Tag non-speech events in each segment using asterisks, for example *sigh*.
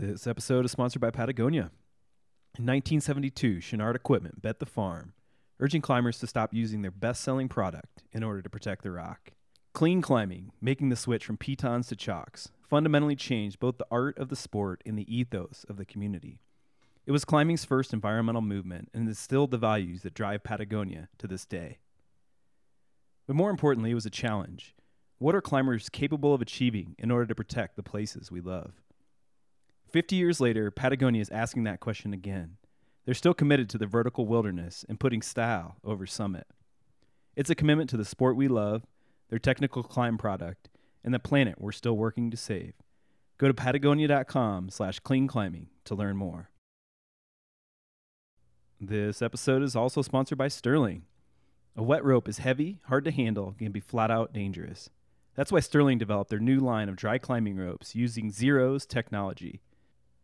This episode is sponsored by Patagonia. In 1972, Chouinard Equipment bet the farm, urging climbers to stop using their best selling product in order to protect the rock. Clean climbing, making the switch from pitons to chocks, fundamentally changed both the art of the sport and the ethos of the community. It was climbing's first environmental movement and instilled the values that drive Patagonia to this day. But more importantly, it was a challenge. What are climbers capable of achieving in order to protect the places we love? 50 years later, Patagonia is asking that question again. They're still committed to the vertical wilderness and putting style over summit. It's a commitment to the sport we love, their technical climb product, and the planet we're still working to save. Go to patagonia.com slash clean climbing to learn more. This episode is also sponsored by Sterling. A wet rope is heavy, hard to handle, and can be flat out dangerous. That's why Sterling developed their new line of dry climbing ropes using XEROS technology.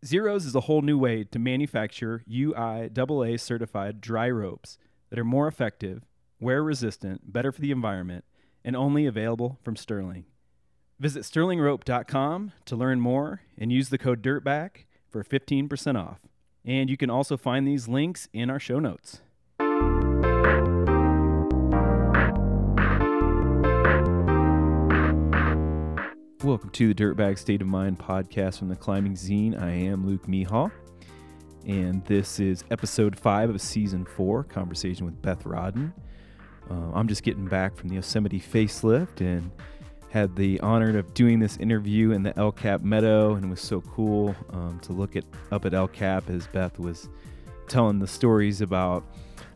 XEROS is a whole new way to manufacture UIAA certified dry ropes that are more effective, wear resistant, better for the environment, and only available from Sterling. Visit sterlingrope.com to learn more and use the code DIRTBAG for 15% off. And you can also find these links in our show notes. Welcome to the Dirtbag State of Mind podcast from the Climbing Zine. I am Luke Mehall, and this is episode five of season four, conversation with Beth Rodden. Uh, I'm just getting back from the Yosemite facelift and had the honor of doing this interview in the El Cap Meadow, and it was so cool um, to look at up at El Cap as Beth was telling the stories about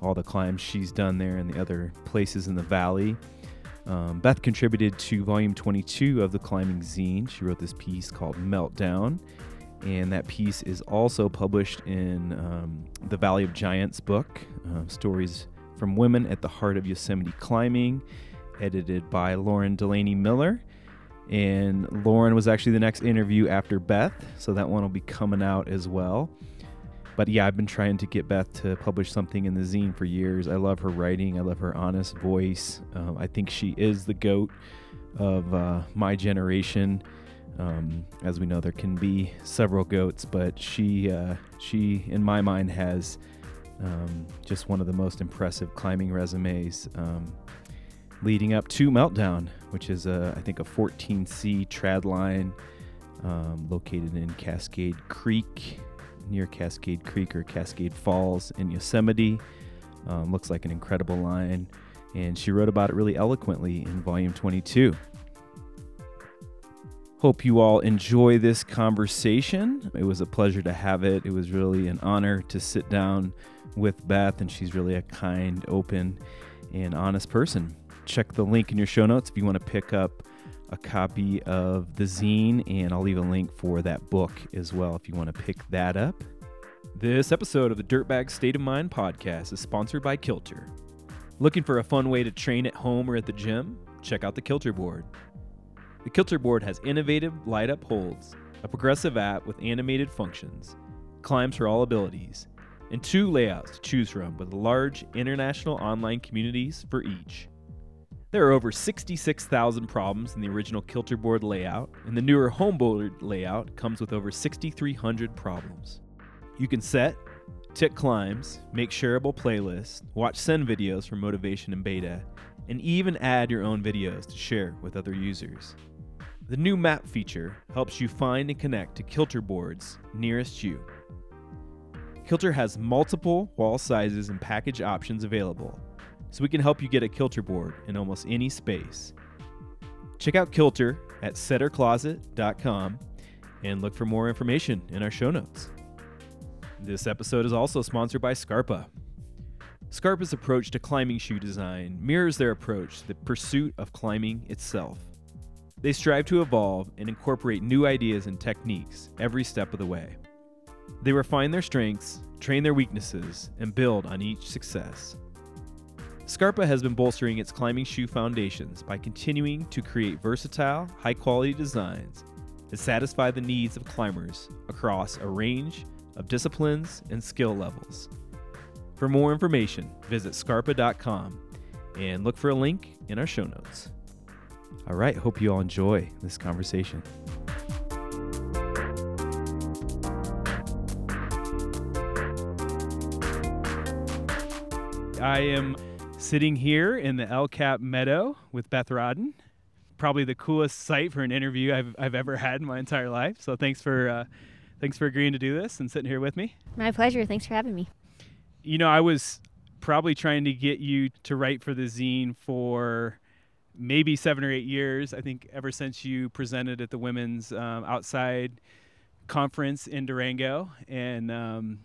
all the climbs she's done there and the other places in the valley. Um, Beth contributed to volume 22 of the Climbing Zine. She wrote this piece called Meltdown, and that piece is also published in um, the Valley of Giants book, uh, Stories from Women at the Heart of Yosemite Climbing, edited by Lauren Delaney Miller. And Lauren was actually the next interview after Beth, so that one will be coming out as well. But yeah, I've been trying to get Beth to publish something in the zine for years. I love her writing. I love her honest voice. Um, I think she is the goat of uh, my generation. Um, as we know, there can be several goats, but she, uh, she, in my mind, has um, just one of the most impressive climbing resumes. Um, leading up to Meltdown, which is a, I think a 14C trad line um, located in Cascade Creek near Cascade Creek or Cascade Falls in Yosemite. Um, looks like an incredible line, and she wrote about it really eloquently in volume 22. Hope you all enjoy this conversation. It was a pleasure to have it. It was really an honor to sit down with Beth, and she's really a kind, open, and honest person. Check the link in your show notes if you want to pick up a copy of the zine, and I'll leave a link for that book as well if you want to pick that up. This episode of the Dirtbag State of Mind podcast is sponsored by Kilter. Looking for a fun way to train at home or at the gym? Check out the Kilter board. The Kilter board has innovative light up holds, a progressive app with animated functions, climbs for all abilities, and two layouts to choose from with large international online communities for each. There are over 66,000 problems in the original Kilter board layout, and the newer homeboard layout comes with over 6,300 problems. You can set, tick climbs, make shareable playlists, watch send videos for motivation and beta, and even add your own videos to share with other users. The new map feature helps you find and connect to Kilter boards nearest you. Kilter has multiple wall sizes and package options available, so we can help you get a Kilter board in almost any space. Check out Kilter at settercloset.com and look for more information in our show notes. This episode is also sponsored by Scarpa. Scarpa's approach to climbing shoe design mirrors their approach to the pursuit of climbing itself. They strive to evolve and incorporate new ideas and techniques every step of the way. They refine their strengths, train their weaknesses, and build on each success. Scarpa has been bolstering its climbing shoe foundations by continuing to create versatile, high quality designs that satisfy the needs of climbers across a range of disciplines and skill levels. For more information, visit scarpa.com and look for a link in our show notes. All right, hope you all enjoy this conversation. I am sitting here in the El Cap Meadow with Beth Rodden. Probably the coolest site for an interview I've, I've ever had in my entire life. So thanks for uh, thanks for agreeing to do this and sitting here with me. My pleasure. Thanks for having me. You know, I was probably trying to get you to write for the zine for maybe seven or eight years. I think ever since you presented at the Women's um, Outside Conference in Durango, and um,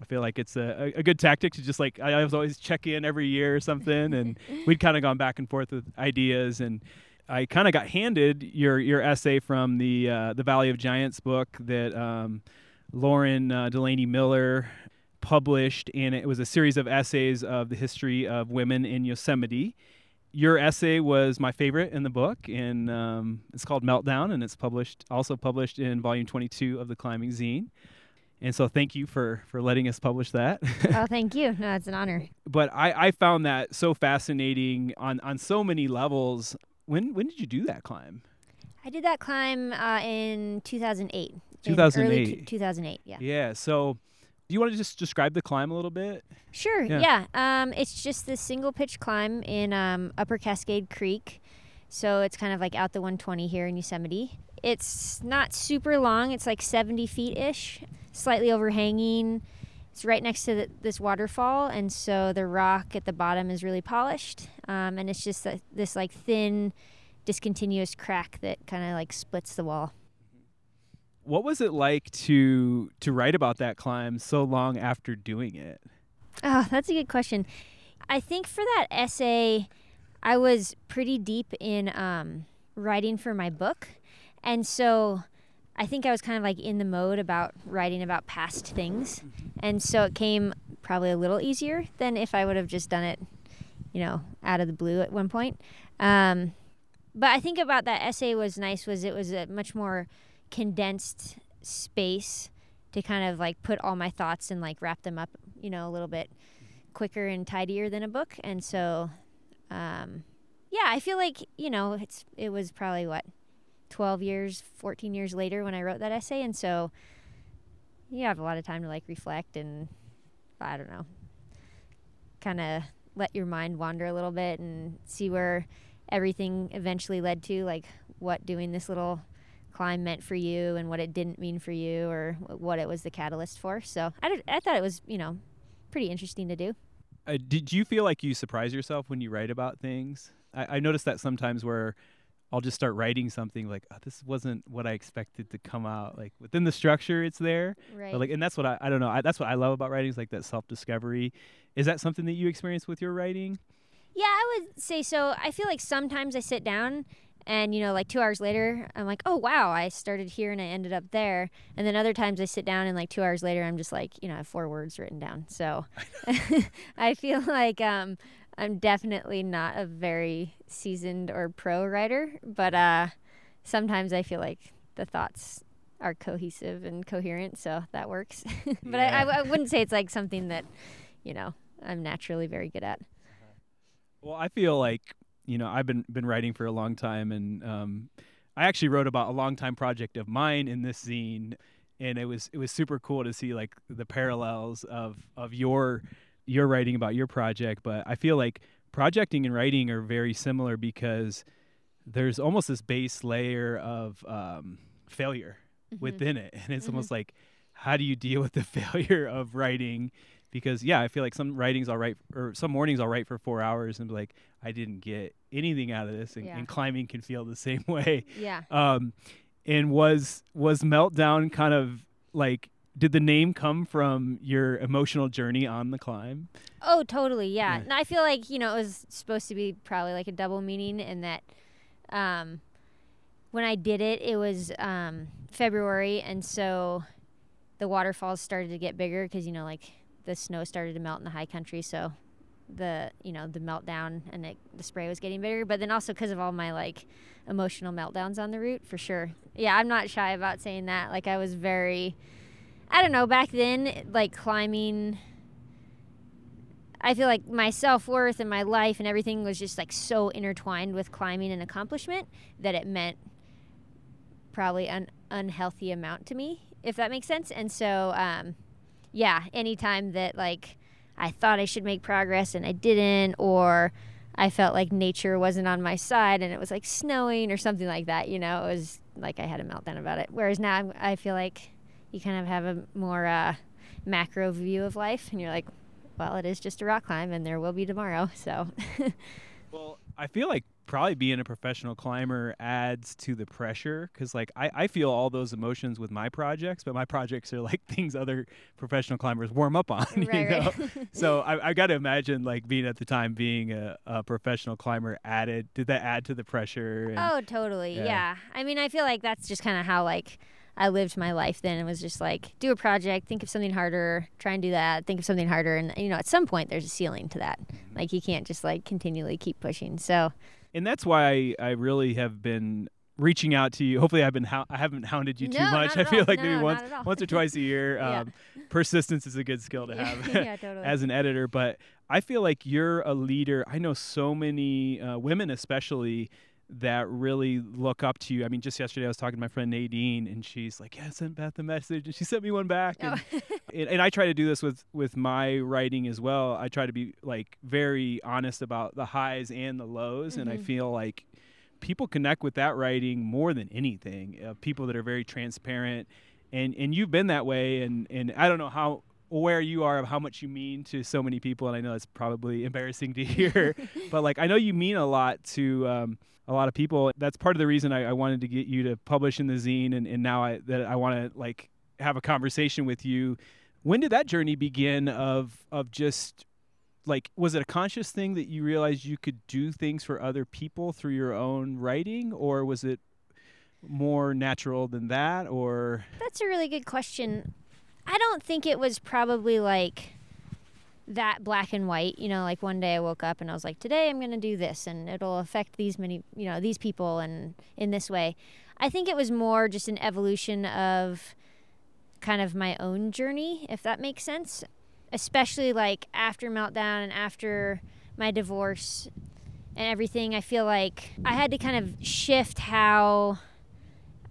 I feel like it's a, a good tactic to just like I was always check in every year or something, and *laughs* we'd kind of gone back and forth with ideas, and I kind of got handed your your essay from the uh, the Valley of Giants book that um, Lauren uh, Delaney Miller published, and it was a series of essays of the history of women in Yosemite. Your essay was my favorite in the book, and um, it's called Meltdown, and it's published also published in volume 22 of the Climbing Zine. And so thank you for for letting us publish that. oh, *laughs* thank you. No, it's an honor. But I, I found that so fascinating on, on so many levels. When when did you do that climb? I did that climb uh, in 2008. 2008. 2008, yeah. Yeah. So do you want to just describe the climb a little bit? Sure. Yeah. yeah. Um, it's just this single pitch climb in um, Upper Cascade Creek. So it's kind of like out the 120 here in Yosemite. It's not super long. It's like 70 feet ish slightly overhanging. It's right next to the, this waterfall, and so the rock at the bottom is really polished, um, and it's just a, this like thin, discontinuous crack that kind of like splits the wall. What was it like to to write about that climb so long after doing it? Oh, that's a good question. I think for that essay, I was pretty deep in um, writing for my book, and so I think I was kind of like in the mode about writing about past things. And so it came probably a little easier than if I would have just done it, you know, out of the blue at one point. Um, but I think about that essay was nice was it was a much more condensed space to kind of like put all my thoughts and like wrap them up, you know, a little bit quicker and tidier than a book. And so, um, yeah, I feel like, you know, it's, it was probably what, 12 years, 14 years later when I wrote that essay. And so you have a lot of time to like reflect and I don't know, kind of let your mind wander a little bit and see where everything eventually led to, like what doing this little climb meant for you and what it didn't mean for you or what it was the catalyst for. So I, did, I thought it was, you know, pretty interesting to do. Uh, did you feel like you surprise yourself when you write about things? I, I noticed that sometimes where I'll just start writing something like oh, this wasn't what I expected to come out. Like within the structure, it's there. Right. But like, and that's what I I don't know. I, that's what I love about writing is like that self discovery. Is that something that you experience with your writing? Yeah, I would say so. I feel like sometimes I sit down and you know like two hours later i'm like oh wow i started here and i ended up there and then other times i sit down and like two hours later i'm just like you know i have four words written down so *laughs* *laughs* i feel like um I'm definitely not a very seasoned or pro writer, but uh, sometimes I feel like the thoughts are cohesive and coherent, so that works. *laughs* but yeah. I, I, I, wouldn't say it's like something that, you know, I'm naturally very good at. Well, I feel like you know I've been been writing for a long time, and um, I actually wrote about a long time project of mine in this zine, and it was it was super cool to see like the parallels of of your you're writing about your project, but I feel like projecting and writing are very similar because there's almost this base layer of um, failure mm-hmm. within it, and it's mm-hmm. almost like how do you deal with the *laughs* failure of writing? Because yeah, I feel like some writings I'll write or some mornings I'll write for four hours and be like, I didn't get anything out of this, and, yeah. and climbing can feel the *laughs* same way. Yeah. Um, and was was meltdown kind of like did the name come from your emotional journey on the climb? Oh, totally. Yeah. yeah. And I feel like, you know, it was supposed to be probably like a double meaning in that um, when I did it, it was um, February. And so the waterfalls started to get bigger because, you know, like the snow started to melt in the high country. So the, you know, the meltdown and it, the spray was getting bigger. But then also because of all my like emotional meltdowns on the route, for sure. Yeah. I'm not shy about saying that. Like I was very I don't know, back then, like climbing, I feel like my self worth and my life and everything was just like so intertwined with climbing and accomplishment that it meant probably an unhealthy amount to me, if that makes sense. And so, um, yeah, anytime that like I thought I should make progress and I didn't, or I felt like nature wasn't on my side and it was like snowing or something like that. You know, it was like I had a meltdown about it. Whereas now I'm, I feel like you kind of have a more uh, macro view of life and you're like, well, it is just a rock climb and there will be tomorrow. *laughs* So. well, I feel like probably being a professional climber adds to the pressure because like I, I feel all those emotions with my projects but my projects are like *laughs* things other professional climbers warm up on *laughs* right, you know right. so I, I got to imagine like being at the time being a, a, professional climber added did that add to the pressure and, oh totally yeah. yeah i mean i feel like that's just kind of how like I lived my life then. and was just like do a project, think of something harder, try and do that, think of something harder, and you know at some point there's a ceiling to that. Mm-hmm. Like you can't just like continually keep pushing. So and that's why I, I really have been reaching out to you. Hopefully, I've been ho- I haven't hounded you too much. I feel all. like no, maybe once once or *laughs* twice a year. yeah. Um, persistence is a good skill to *laughs* have *laughs* yeah, totally. as an editor. But I feel like you're a leader. I know so many uh, women, especially. That really look up to you. I mean, just yesterday I was talking to my friend Nadine, and she's like, "Yeah, I sent Beth a message," and she sent me one back. And, oh. *laughs* and, and I try to do this with with my writing as well. I try to be like very honest about the highs and the lows, mm-hmm. and I mm-hmm. feel like people connect with that writing more than anything. Uh, people that are very transparent, and and you've been that way. And and I don't know how aware you are of how much you mean to so many people. And I know it's probably *laughs* embarrassing to hear, *laughs* but like I know you mean a lot to. Um, a lot of people. That's part of the reason I, I, wanted to get you to publish in the zine, and, and now I, that I want to like have a conversation with you. When did that journey begin of of just like was it a conscious thing that you realized you could do things for other people through your own writing or was it more natural than that or That's a really good question. I don't think it was probably like that black and white, you know, like one day I woke up and I was like, today I'm going to do this and it'll affect these many, you know, these people and in this way. I think it was more just an evolution of kind of my own journey, if that makes sense especially like after meltdown and after my divorce and everything i feel like i had to kind of shift how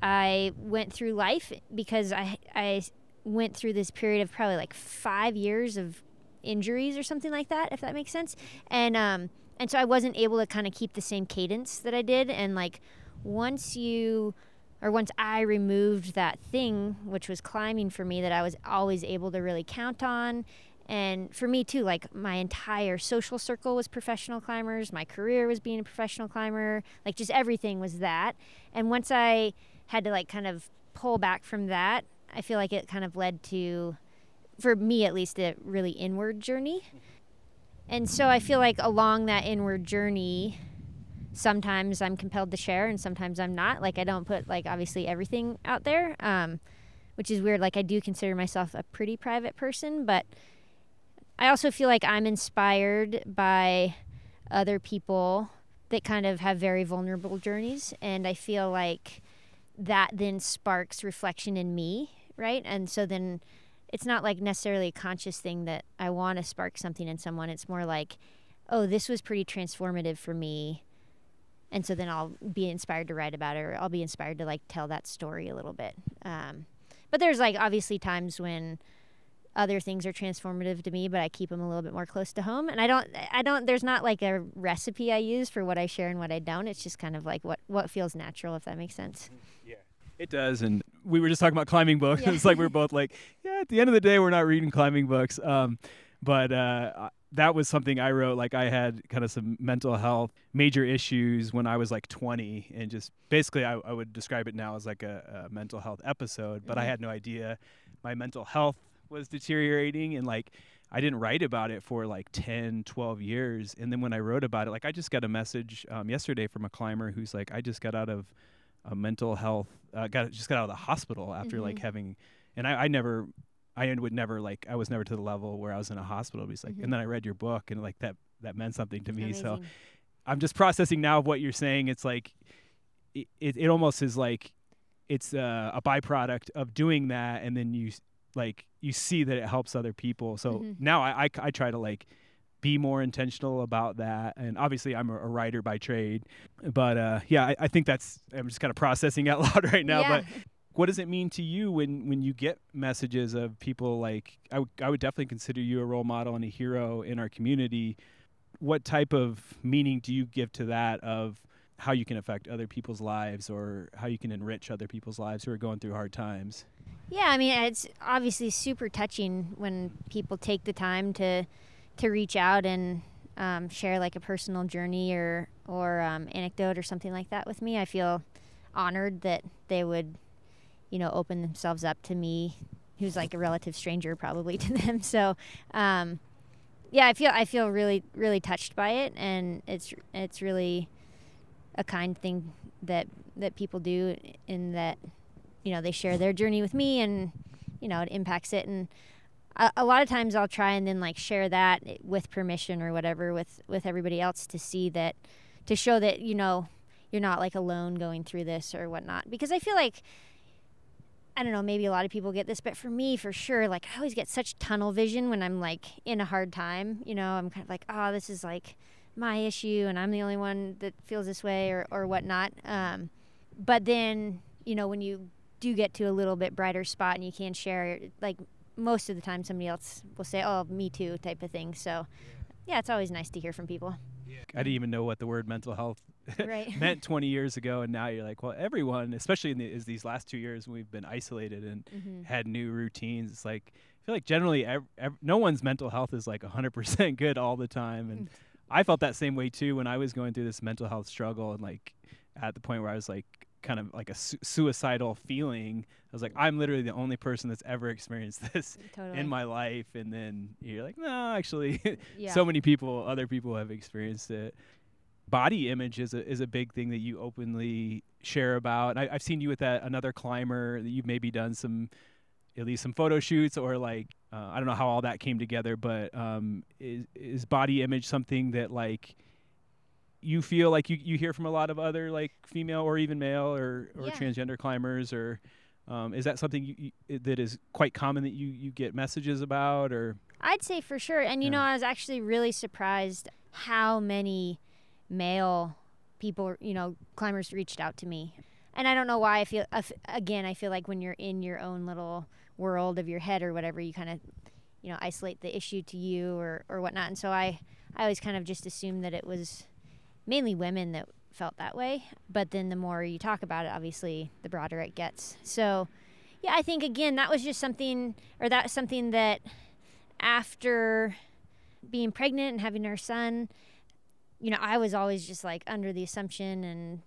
i went through life because i i went through this period of probably like five years of injuries or something like that if that makes sense and um and so i wasn't able to kind of keep the same cadence that i did and like once you or once I removed that thing, which was climbing for me, that I was always able to really count on and for me too, like my entire social circle was professional climbers. My career was being a professional climber. Like just everything was that. And once I had to like kind of pull back from that, I feel like it kind of led to, for me at least, a really inward journey. And so I feel like along that inward journey, sometimes I'm compelled to share and sometimes I'm not. Like I don't put like obviously everything out there, um, which is weird. Like I do consider myself a pretty private person, but I also feel like I'm inspired by other people that kind of have very vulnerable journeys. And I feel like that then sparks reflection in me, right? And so then it's not like necessarily a conscious thing that I want to spark something in someone. It's more like, oh, this was pretty transformative for me. And so then I'll be inspired to write about it, or I'll be inspired to like tell that story a little bit. Um, but there's like obviously times when other things are transformative to me but i keep them a little bit more close to home and i don't i don't there's not like a recipe i use for what i share and what i don't it's just kind of like what what feels natural if that makes sense yeah it does and we were just talking about climbing books yeah. *laughs* it's like we are both like yeah at the end of the day we're not reading climbing books um, but uh, that was something I wrote. Like I had kind of some mental health major issues when I was like 20, and just basically I, I would describe it now as like a, a mental health episode. But mm-hmm. I had no idea my mental health was deteriorating and like I didn't write about it for like 10, 12 years. And then when I wrote about it, like I just got a message um, yesterday from a climber who's like, I just got out of a mental health, uh, got just got out of the hospital after mm-hmm. like having, and I, I never, I would never like, I was never to the level where I was in a hospital. He's like, mm-hmm. and then I read your book and like that, that meant something to me. Amazing. So I'm just processing now of what you're saying. It's like, it, it, it almost is like, it's uh, a byproduct of doing that. And then you, like you see that it helps other people. So mm-hmm. now I, I, I try to like be more intentional about that. And obviously, I'm a, a writer by trade, but uh, yeah, I, I, think that's I'm just kind of processing *laughs* out loud right now. Yeah. But what does it mean to you when when you get messages of people like I, w- I would definitely consider you a role model and a hero in our community what type of meaning do you give to that of how you can affect other people's lives or how you can enrich other people's lives who are going through hard times Yeah, I mean, it's obviously super touching when people take the time to to reach out and um, share like a personal journey or or um, anecdote or something like that with me. I feel honored that they would, you know, open themselves up to me, who's like a relative stranger probably to *laughs* them. So, um, yeah, I feel I feel really really touched by it, and it's it's really a kind thing that that people do in that you know they share their journey with me and you know it impacts it and a, lot of times i'll try and then like share that with permission or whatever with with everybody else to see that to show that you know you're not like alone going through this or whatnot. Because i feel like i don't know maybe a lot of people get this but for me for sure like i always get such tunnel vision when i'm like in a hard time you know? I'm kind of like oh this is like my issue and i'm the only one that feels this way or, or whatnot. Um, but then you know when you do get to a little bit brighter spot and you can share like most of the time somebody else will say oh me too type of thing. So yeah. it's always nice to hear from people. I didn't even know what the word mental health *laughs* right. meant 20 years ago and now you're like well everyone especially in the, is these last two years when we've been isolated and mm-hmm. had new routines. It's like i feel like generally ev- ev- no one's mental health is like 100% *laughs* good all the time and *laughs* i felt that same way too when i was going through this mental health struggle and like at the point where i was like kind of like a su- suicidal feeling. I was like, I'm literally the only person that's ever experienced *laughs* this totally. in my life. And then you're like, no, actually, *laughs* yeah. so many people, other people have experienced it. Body image is a is a big thing that you openly share about. And I, I've seen you with that another climber that you've maybe done some at least some photo shoots or like uh, I don't know how all that came together, but um, is is body image something that like you feel like you, you hear from a lot of other like female or even male or, or yeah. transgender climbers or um, is that something you, you, that is quite common that you, you get messages about or i'd say for sure and you yeah. know i was actually really surprised how many male people you know climbers reached out to me and i don't know why i feel again i feel like when you're in your own little world of your head or whatever you kind of you know isolate the issue to you or, or whatnot and so i i always kind of just assumed that it was mainly women that felt that way. But then the more you talk about it, obviously, the broader it gets. So, yeah, I think again that was just something, or that's something that after being pregnant and having our son, you know, I was always just like under the assumption and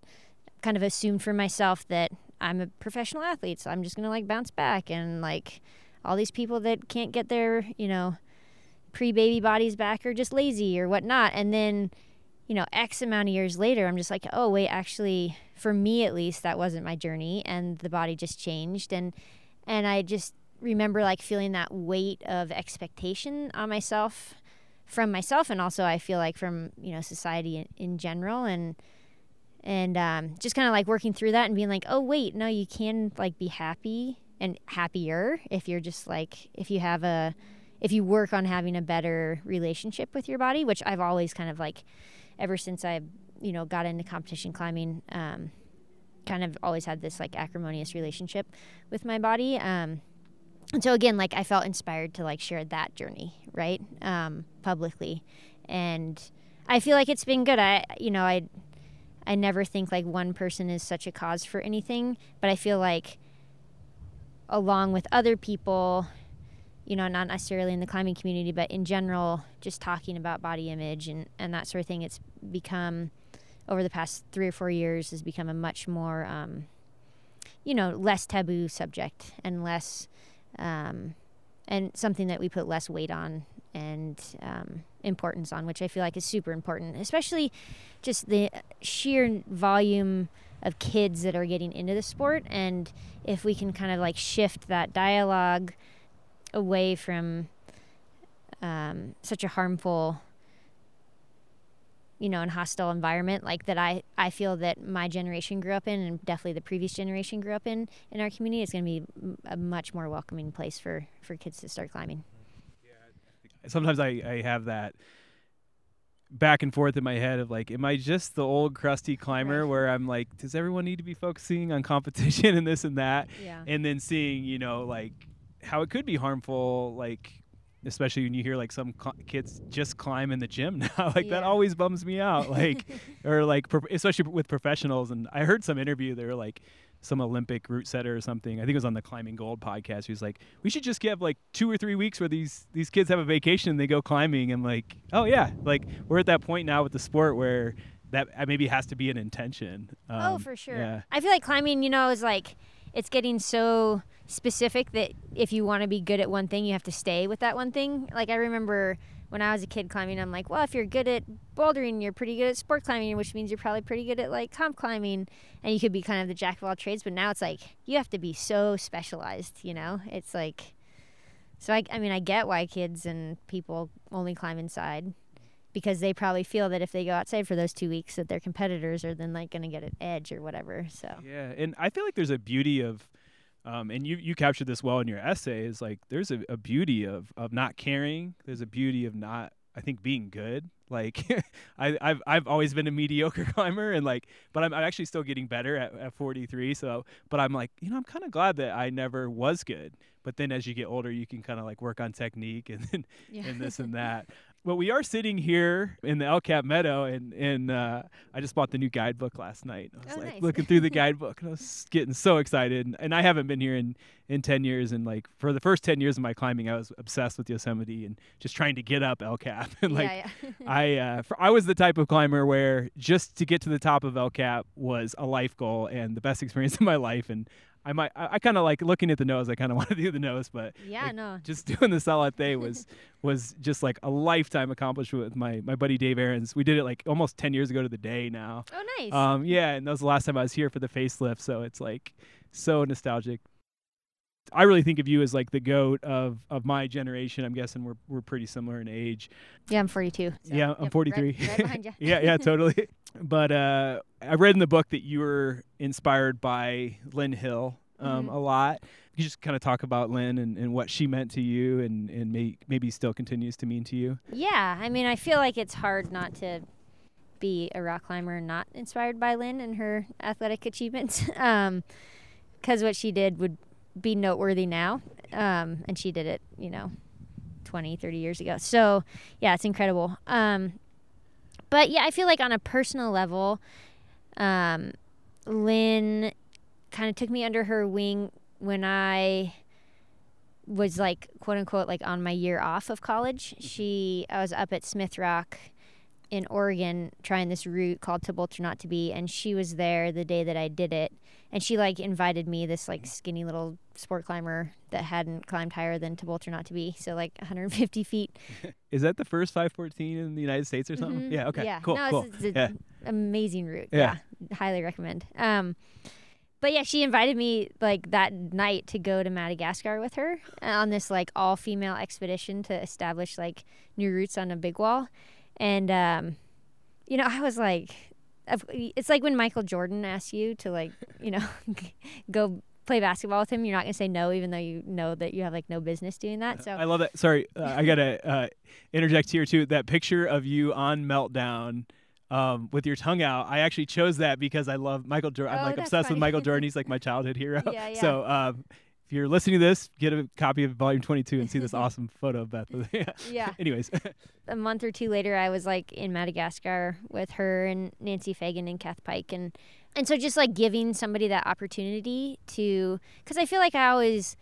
kind of assumed for myself that I'm a professional athlete, so I'm just gonna like bounce back and like all these people that can't get their, you know, pre baby bodies back are just lazy or whatnot. And then you know, X amount of years later, I'm just like, oh, wait, actually, for me at least, that wasn't my journey. And the body just changed. And, and I just remember like feeling that weight of expectation on myself from myself. And also, I feel like from, you know, society in, in general. And, and um, just kind of like working through that and being like, oh, wait, no, you can like be happy and happier if you're just like, if you have a, if you work on having a better relationship with your body, which I've always kind of like, ever since I, you know, got into competition climbing, um, kind of always had this like acrimonious relationship with my body. Um, and so again, like I felt inspired to like share that journey, right, um, publicly, and I feel like it's been good. I, you know, I, I never think like one person is such a cause for anything, but I feel like along with other people you know, not necessarily in the climbing community, but in general, just talking about body image and, and that sort of thing, it's become, over the past three or four years, has become a much more, um, you know, less taboo subject and less, um, and something that we put less weight on and um, importance on, which I feel like is super important, especially just the sheer volume of kids that are getting into the sport. And if we can kind of like shift that dialogue away from um, such a harmful you know, and hostile environment like that I, I feel that my generation grew up in and definitely the previous generation grew up in in our community it's going to be a much more welcoming place for, for kids to start climbing. Yeah. Sometimes I, I have that back and forth in my head of like, am I just the old crusty climber right. where I'm like, does everyone need to be focusing on competition *laughs* and this and that? Yeah. And then seeing, you know, like how it could be harmful, like especially when you hear like some cl- kids just climb in the gym *laughs* now like yeah. that always bums me out *laughs* like or like pro- especially with professionals and i heard some interview they were like some olympic route setter or something i think it was on the climbing gold podcast he was like we should just give like two or three weeks where these these kids have a vacation and they go climbing and like oh yeah like we're at that point now with the sport where that uh, maybe has to be an intention oh, um, oh for sure yeah. i feel like climbing you know is like it's getting so specific that if you want to be good at one thing, you have to stay with that one thing. Like I remember when I was a kid climbing, I'm like, well, if you're good at bouldering, you're pretty good at sport climbing, which means you're probably pretty good at like comp climbing, and you could be kind of the jack of all trades. But now it's like you have to be so specialized, you know? It's like, so I, I mean, I get why kids and people only climb inside because they probably feel that if they go outside for those two weeks, that their competitors are then like going to get an edge or whatever. So yeah, and I feel like there's a beauty of um, and you you captured this well in your essay is like there's a, a beauty of of not caring there's a beauty of not i think being good like *laughs* I, have I've always been a mediocre *laughs* climber and like but I'm, I'm actually still getting better at, at 43 so but i'm like you know i'm kind of glad that i never was good but then as you get older you can kind of like work on technique and yeah. and this and that *laughs* well, we are sitting here in the El Cap Meadow, and and uh, I just bought the new guidebook last night. I was oh, like nice. looking through the *laughs* guidebook, and I was getting so excited. And, and, I haven't been here in in ten years, and like for the first ten years of my climbing, I was obsessed with Yosemite and just trying to get up El Cap. *laughs* and like yeah, yeah. *laughs* I uh, for, I was the type of climber where just to get to the top of El Cap was a life goal and the best experience of my life. And I might I, I kind of like looking at the nose. I kind of *laughs* want to do the nose, but yeah, like, no, just *laughs* doing the Salathé *laughs* was was just like a lifetime accomplishment with my my buddy Dave Aarons. We did it like almost ten years ago to the day now. Oh, nice. Um, yeah, and that was the last time I was here for the facelift, so it's like so nostalgic. I really think of you as like the goat of of my generation. I'm guessing we're we're pretty similar in age. Yeah, I'm 42. So. Yeah, I'm yep, 43. Right, right behind you. *laughs* yeah, yeah, totally. *laughs* But uh, I read in the book that you were inspired by Lynn Hill um, mm-hmm. a lot. You just kind of talk about Lynn and, and what she meant to you, and and may, maybe still continues to mean to you. Yeah, I mean, I feel like it's hard not to be a rock climber not inspired by Lynn and her athletic achievements. *laughs* um, because what she did would be noteworthy now. Um, and she did it, you know, 20, 30 years ago. So, yeah, it's incredible. Um, but yeah, I feel like on a personal level, um, Lynn kind of took me under her wing when I was like quote unquote like on my year off of college. Mm-hmm. She I was up at Smith Rock in Oregon trying this route called To Bolt or Not to Be and she was there the day that I did it and she like invited me this like skinny little sport climber that hadn't climbed higher than To Bolt or Not to Be so like 150 feet *laughs* is that the first 514 in the united states or something mm-hmm. yeah okay yeah. cool no, cool it's, it's yeah. amazing route yeah. yeah highly recommend um but yeah, she invited me like that night to go to Madagascar with her on this like all female expedition to establish like new routes on a big wall. And um, you know, I was like it's like when Michael Jordan asks you to like, you know, *laughs* go play basketball with him, you're not gonna say no, even though you know that you have like no business doing that. So I love that. Sorry, uh, I gotta uh, interject here too. That picture of you on meltdown um, with your tongue out. I actually chose that because I love Michael Jordan. I'm oh, like obsessed funny. with Michael *laughs* Jordan. He's like my childhood hero. yeah, yeah. So um, if you're listening to this, get a copy of Volume 22 and see this *laughs* awesome photo of Beth. *laughs* yeah. yeah. *laughs* Anyways. a month or two later, I was like in Madagascar with her and Nancy Feagin and Kath Pyke, and and so just like giving somebody that opportunity to, because I feel like I always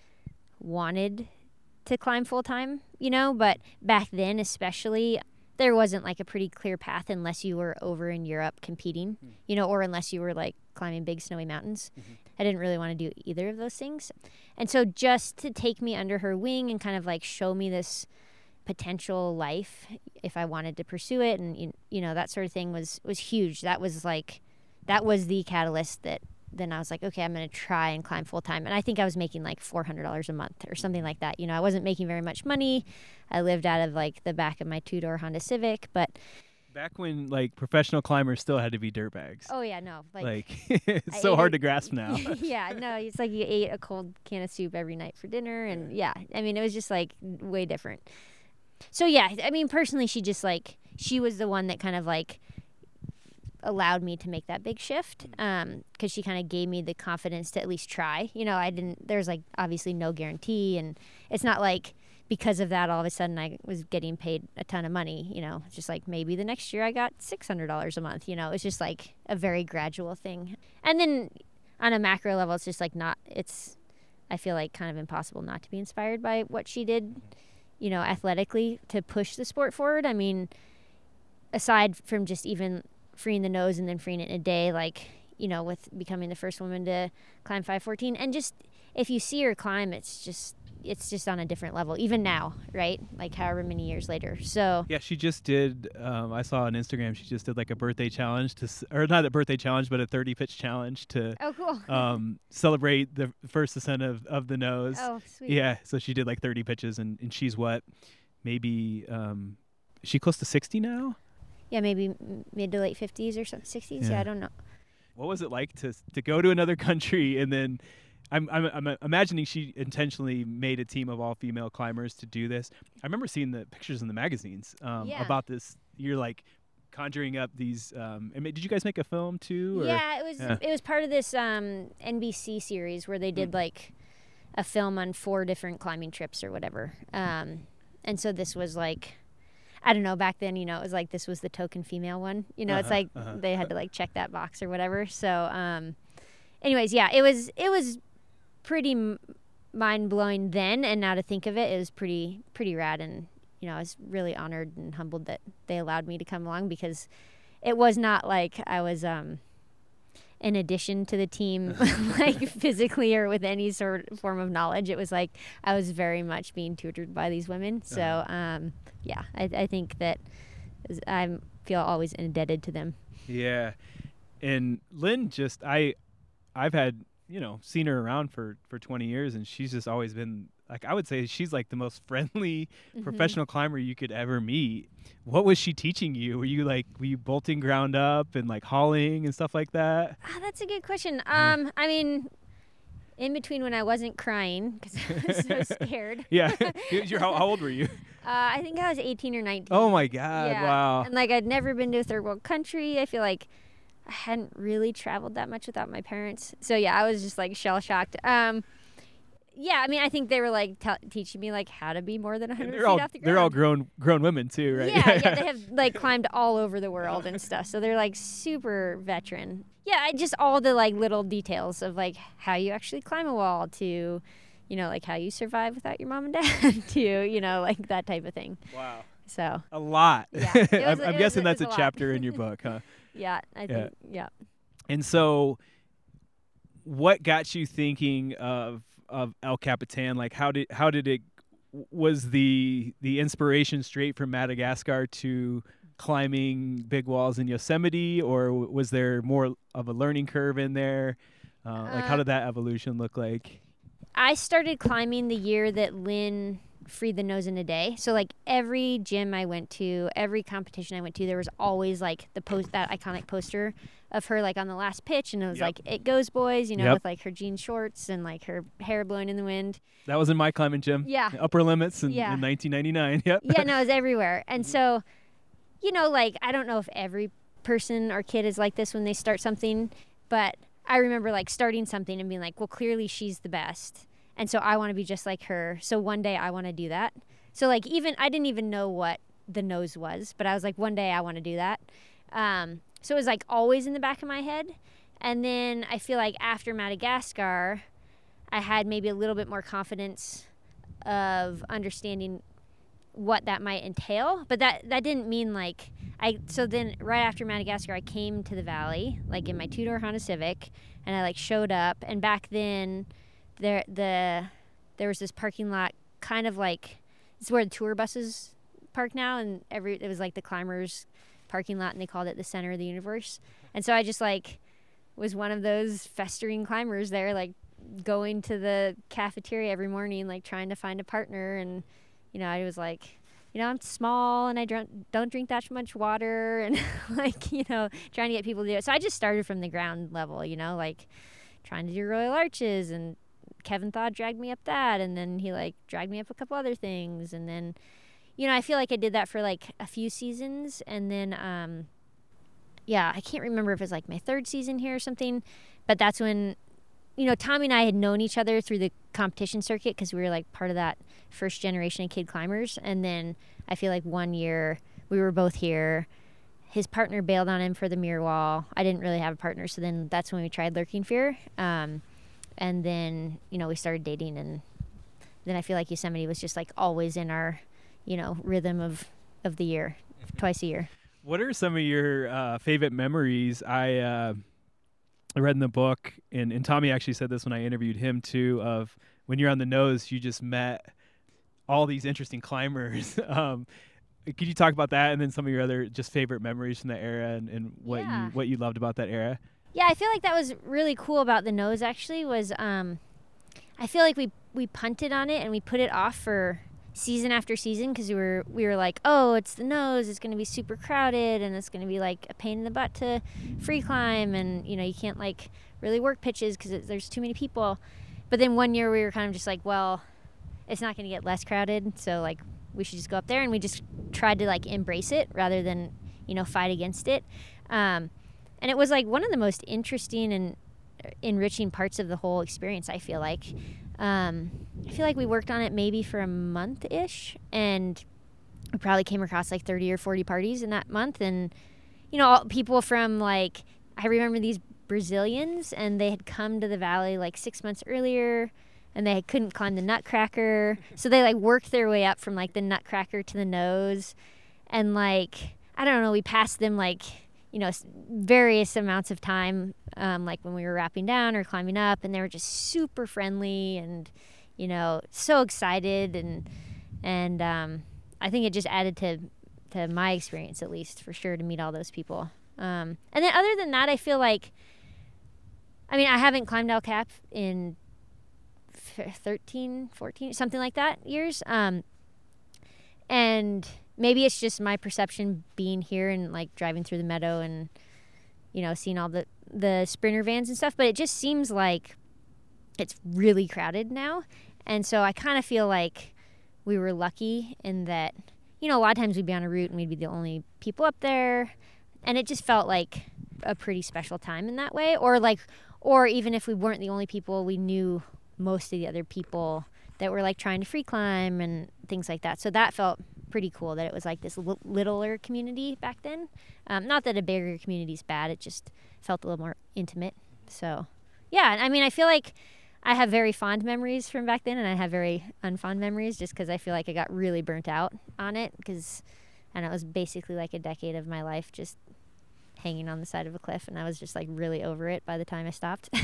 wanted to climb full time, you know, but back then especially there wasn't like a pretty clear path unless you were over in Europe competing, mm. you know, or unless you were like climbing big snowy mountains. Mm-hmm. I didn't really want to do either of those things. And so just to take me under her wing and kind of like show me this potential life if I wanted to pursue it and you know that sort of thing was was huge. That was like that was the catalyst that then I was like, okay, I'm going to try and climb full time. And I think I was making like $400 a month or something like that. You know, I wasn't making very much money. I lived out of like the back of my two door Honda Civic, but back when like professional climbers still had to be dirt bags. Oh yeah, no, like, like *laughs* it's so hard to grasp now. *laughs* yeah, no, it's like you ate a cold can of soup every night for dinner, and yeah, I mean it was just like way different. So yeah, I mean personally, she just like she was the one that kind of like allowed me to make that big shift um because she kind of gave me the confidence to at least try you know i didn't there's like obviously no guarantee and it's not like because of that all of a sudden i was getting paid a ton of money you know just like maybe the next year i got $600 a month you know it's just like a very gradual thing and then on a macro level it's just like not it's i feel like kind of impossible not to be inspired by what she did you know athletically to push the sport forward i mean aside from just even freeing the nose and then freeing it in a day, like, you know, with becoming the first woman to climb 514. And just if you see her climb, it's just it's just on a different level even now right like however many years later so yeah she just did um, i saw on instagram she just did like a birthday challenge to or not a birthday challenge but a 30 pitch challenge to oh cool *laughs* um, celebrate the first ascent of, of the nose oh sweet yeah so she did like 30 pitches and, and she's what maybe um, is she close to 60 now yeah, maybe mid to late fifties or some sixties. Yeah. yeah. I don't know. What was it like to to go to another country and then? I'm, I'm, I'm imagining she intentionally made a team of all female climbers to do this. I remember seeing the pictures in the magazines um, yeah. about this. You're like conjuring up these. Um, did you guys make a film too? Or? Yeah, it was. Yeah. It was part of this um, NBC series where they did mm. like a film on four different climbing trips or whatever. Um, and so this was like I don't know, back then, you know, it was like this was the token female one. You know, uh-huh, it's like uh-huh. they had to like check that box or whatever. So, um, anyways, yeah, it was it was pretty m- mind blowing then, and now to think of it, it was pretty pretty rad, and you know, I was really honored and humbled that they allowed me to come along because it was not like I was um in addition to the team *laughs* *laughs* like physically or with any sort of form of knowledge. It was like i was very much being tutored by these women. So uh-huh. um, yeah I, I think that i feel always indebted to them. Yeah. And lynn just i i've had you know seen her around for for 20 years and she's just always been like I would say she's like the most *laughs* friendly mm-hmm. professional climber you could ever meet. What was she teaching you? Were you like were you bolting ground up and like hauling and stuff like that? Ah, that's a good question. Um, I mean, in between when I wasn't crying because I was so *laughs* scared. yeah, *laughs* how, how, old were you? Uh, I think I was 18 or 19. Oh my god! Yeah. Wow. And like I'd never been to a third world country. I feel like I hadn't really traveled that much without my parents. So yeah, I was just like shell shocked. Um, yeah, I mean, I think they were like t- teaching me like how to be more than 100 feet all, off the ground. They're all grown grown women too, right? Yeah, yeah, they *laughs* have like climbed all over the world and stuff. So they're like super veteran. Yeah, I just all the like little details of like how you actually climb a wall to, you know, like how you survive without your mom and *laughs* dad to, you know, like that type of thing. Wow. So a lot. Yeah, *laughs* was, I'm, I'm guessing was, that's a, a chapter in your book, huh? Yeah, I think yeah. And so, what got you thinking of of El Capitan? Like how did how did it was the the inspiration straight from Madagascar to climbing big walls in Yosemite, or was there more of a learning curve in there? Uh, like, how uh, did that evolution look like? I started climbing the year that Lynn freed the nose in a day. So like every gym I went to, every competition I went to, there was always like the post that iconic poster of her like on the last pitch and it was yep. like it goes boys you know yep. with like her jean shorts and like her hair blowing in the wind that was in my climbing gym yeah upper limits in, yeah. in 1999 *laughs* yep yeah no it was *laughs* everywhere and so you know like i don't know if every person or kid is like this when they start something but i remember like starting something and being like well clearly she's the best and so i want to be just like her so one day i want to do that so like even i didn't even know what the nose was but i was like one day i want to do that um, so it was like always in the back of my head. And then I feel like after Madagascar, I had maybe a little bit more confidence of understanding what that might entail. But that that didn't mean like I so then right after Madagascar I came to the valley, like in my two door Honda Civic, and I like showed up and back then there the there was this parking lot kind of like it's where the tour buses park now and every it was like the climbers parking lot and they called it the center of the universe. And so I just like was one of those festering climbers there, like going to the cafeteria every morning, like trying to find a partner. And, you know, I was like, you know, I'm small and I don't, don't drink that much water *laughs* and like, you know, trying to get people to do it. So I just started from the ground level, you know, like trying to do Royal Arches and Kevin Thaw dragged me up that. And then he like dragged me up a couple other things. And then, you know, I feel like I did that for like a few seasons, and then, um, yeah, I can't remember if it was like my third season here or something, but that's when, you know, Tommy and I had known each other through the competition circuit because we were like part of that first generation of kid climbers, and then I feel like one year we were both here. His partner bailed on him for the mirror wall. I didn't really have a partner, so then that's when we tried Lurking Fear. Um, and then you know we started dating, and then I feel like Yosemite was just like always in our, you know, rhythm of of the year, twice a year. What are some of your uh, favorite memories? I uh, I read in the book, and, and Tommy actually said this when I interviewed him too. Of when you're on the nose, you just met all these interesting climbers. *laughs* um, could you talk about that, and then some of your other just favorite memories from that era, and, and what Yeah. you what you loved about that era? Yeah, I feel like that was really cool about the nose. Actually, was um, I feel like we we punted on it and we put it off for season after season because we were we were like, oh, it's the nose. It's going to be super crowded and it's going to be like a pain in the butt to free climb and you know you can't like really work pitches because there's too many people. But then one year we were kind of just like, well, it's not going to get less crowded, so like we should just go up there and we just tried to like embrace it rather than you know fight against it. Um, and it was like one of the most interesting and enriching parts of the whole experience. I feel like, um, I feel like we worked on it maybe for a month ish, and we probably came across like thirty or forty parties in that month, and you know, all, people from like I remember these Brazilians, and they had come to the valley like six months earlier. And they couldn't climb the Nutcracker, so they like worked their way up from like the Nutcracker to the nose, and like I don't know, we passed them like you know, various amounts of time, um, like when we were wrapping down or climbing up, and they were just super friendly and, you know, so excited and and um, I think it just added to to my experience at least for sure to meet all those people. Um, and then other than that, I feel like, I mean, I haven't climbed El Cap in f- 13, 14, something like that years. Um, and maybe it's just my perception being here and like driving through the meadow and you know seeing all the the sprinter vans and stuff but it just seems like it's really crowded now. And so i kind of feel like we were lucky in that you know a lot of times we'd be on a route and we'd be the only people up there and it just felt like a pretty special time in that way. Or like or even if we weren't the only people we knew most of the other people that were like trying to free climb and things like that. So that felt pretty cool that it was like this li- littler community back then. Um, not that a bigger community is bad; it just felt a little more intimate. So, yeah, I mean, I feel like I have very fond memories from back then, and I have very unfond memories just because I feel like I got really burnt out on it because, and it was basically like a decade of my life just hanging on the side of a cliff, and I was just like really over it by the time I stopped. *laughs*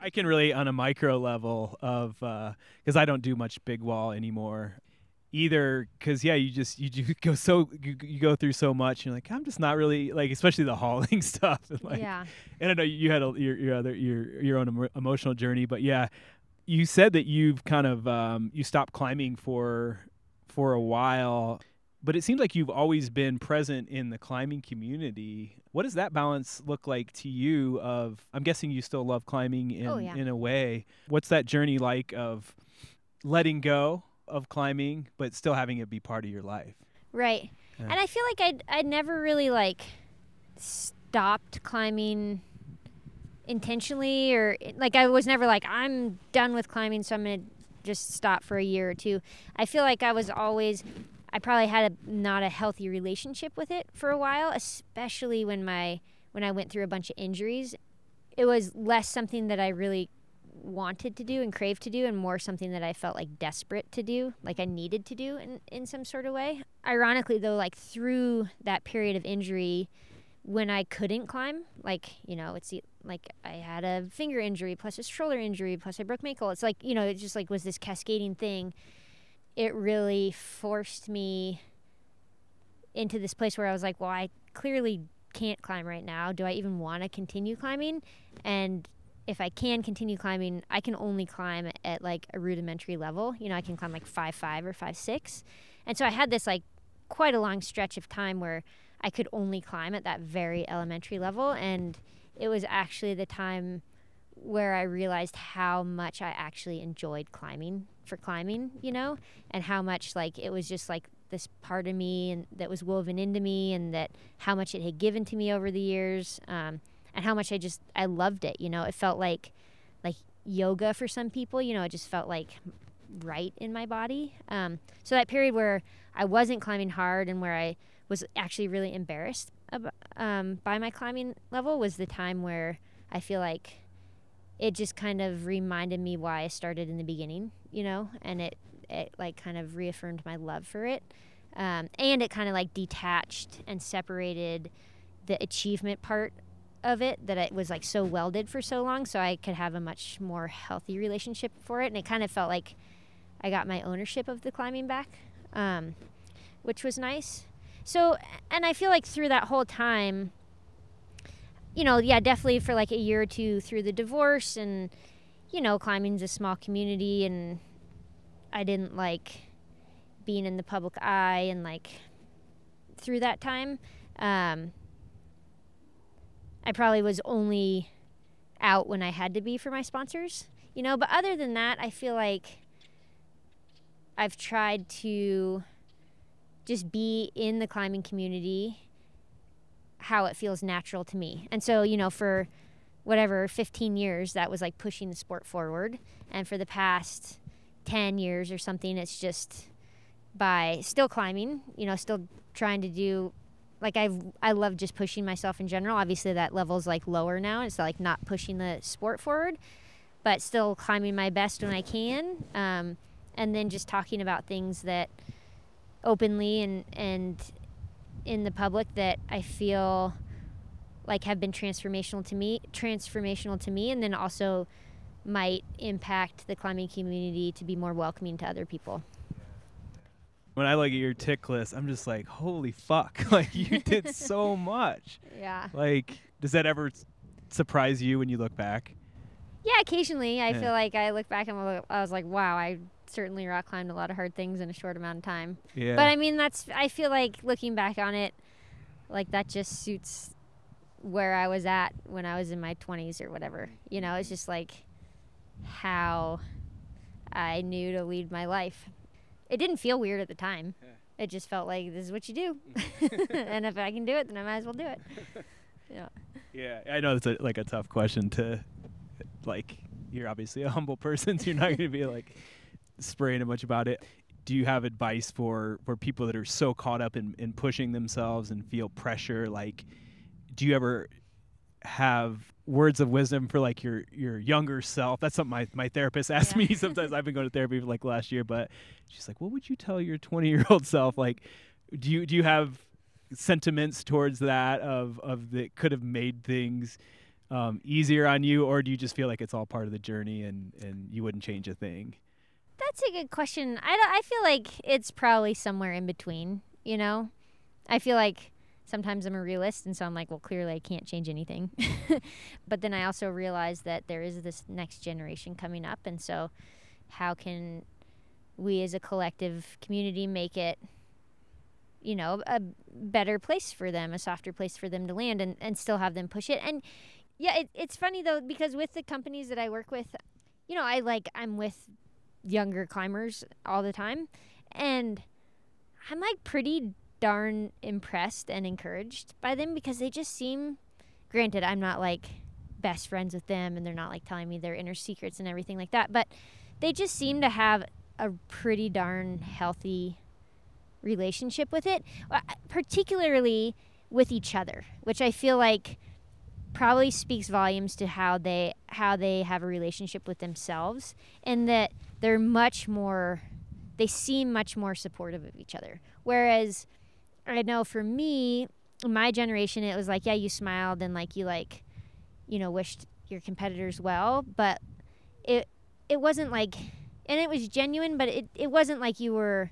I can relate on a micro level of because I don't do much big wall anymore either because yeah you just you, you *laughs* go so you, you go through so much and you're like i'm just not really like especially the *laughs* hauling *laughs* stuff and like yeah. and i know you had a, your your other your your own emo- emotional journey but yeah you said that you've kind of um, you stopped climbing for for a while but it seems like you've always been present in the climbing community what does that balance look like to you of i'm guessing you still love climbing in Oh, yeah. in a way what's that journey like of letting go of climbing but still having it be part of your life Right. Yeah. And I feel like I'd, I'd never really like stopped climbing intentionally or like I was never like I'm done with climbing so I'm going to just stop for a year or two. I feel like I was always I probably had a not a healthy relationship with it for a while, especially when my when I went through a bunch of injuries. It was less something that I really wanted to do and craved to do and more something that I felt like desperate to do, like I needed to do in, in some sort of way. Ironically though, like through that period of injury when I couldn't climb, like, you know, it's like I had a finger injury plus a shoulder injury plus I broke my ankle. It's like, you know, it just like was this cascading thing. It really forced me into this place where I was like, well, I clearly can't climb right now. Do I even want to continue climbing? And if I can continue climbing, I can only climb at like a rudimentary level. You know, I can climb like five five or five six, and so I had this like quite a long stretch of time where I could only climb at that very elementary level, and it was actually the time where I realized how much I actually enjoyed climbing for climbing, you know, and how much like it was just like this part of me and that was woven into me and that how much it had given to me over the years. Um, and how much I just I loved it, you know. It felt like like yoga for some people, you know, it just felt like right in my body. Um, so that period where I wasn't climbing hard and where I was actually really embarrassed ab- um, by my climbing level was the time where I feel like it just kind of reminded me why I started in the beginning, you know, and it, it like kind of reaffirmed my love for it. Um, and it kind of like detached and separated the achievement part of it that it was like so welded for so long so I could have a much more healthy relationship for it and it kind of felt like I got my ownership of the climbing back um, which was nice. So and I feel like through that whole time you know yeah definitely for like a year or two through the divorce and you know climbing's a small community and I didn't like being in the public eye and like through that time um, I probably was only out when I had to be for my sponsors, you know. But other than that, I feel like I've tried to just be in the climbing community how it feels natural to me. And so, you know, for whatever 15 years, that was like pushing the sport forward. And for the past 10 years or something, it's just by still climbing, you know, still trying to do like I I love just pushing myself in general. Obviously, that level's like lower now. It's like not pushing the sport forward, but still climbing my best when I can. Um, and then just talking about things that openly and and in the public that I feel like have been transformational to me, transformational to me, and then also might impact the climbing community to be more welcoming to other people when I look at your tick list, I'm just like, holy fuck! *laughs* Like you did so *laughs* much. Yeah. Like, does that ever surprise you when you look back? Yeah, occasionally I yeah. feel like I look back and I was like, wow, I certainly rock climbed a lot of hard things in a short amount of time. Yeah. But I mean, that's I feel like looking back on it, like that just suits where I was at when I was in my 20s or whatever. You know, it's just like how I knew to lead my life it didn't feel weird at the time. Yeah. It just felt like this is what you do, mm-hmm. *laughs* and if I can do it, then I might as well do it. *laughs* Yeah. Yeah, I know it's a, like a tough question to, like, you're obviously a *laughs* humble person, so you're not going to be like spraying a much about it. Do you have advice for for people that are so caught up in in pushing themselves and feel pressure? Like, do you ever have words of wisdom for like your your younger self. That's something my, my therapist *laughs* asks yeah. me *laughs* sometimes. I've been going to therapy for like last year but she's like what would you tell your 20 year old *laughs* self? Like do you do you have sentiments towards that of of that could have made things um, easier on you or do you just feel like it's all part of the journey and and you wouldn't change a thing? That's a good question. I, I feel like it's probably somewhere in between you know? I feel like sometimes I'm a realist, and so I'm like, well, clearly I can't change anything. *laughs* but then I also realize that there is this next generation coming up, and so how can we as a collective community make it, you know, a better place for them, a softer place for them to land, and, and still have them push it? And yeah, it, it's funny though, because with the companies that I work with, you know, I like, I'm with younger climbers all the time, and I'm like pretty darn impressed and encouraged by them because they just seem granted I'm not like best friends with them and they're not like telling me their inner secrets and everything like that, but they just seem to have a pretty darn healthy relationship with it, uh, particularly with each other, which I feel like probably speaks volumes to how they how they have a relationship with themselves and that they're much more they seem much more supportive of each other. Whereas I know for me, my generation, it was like, yeah, you smiled and like you like, you know, wished your competitors well, but it it wasn't like, and it was genuine, but it it wasn't like you were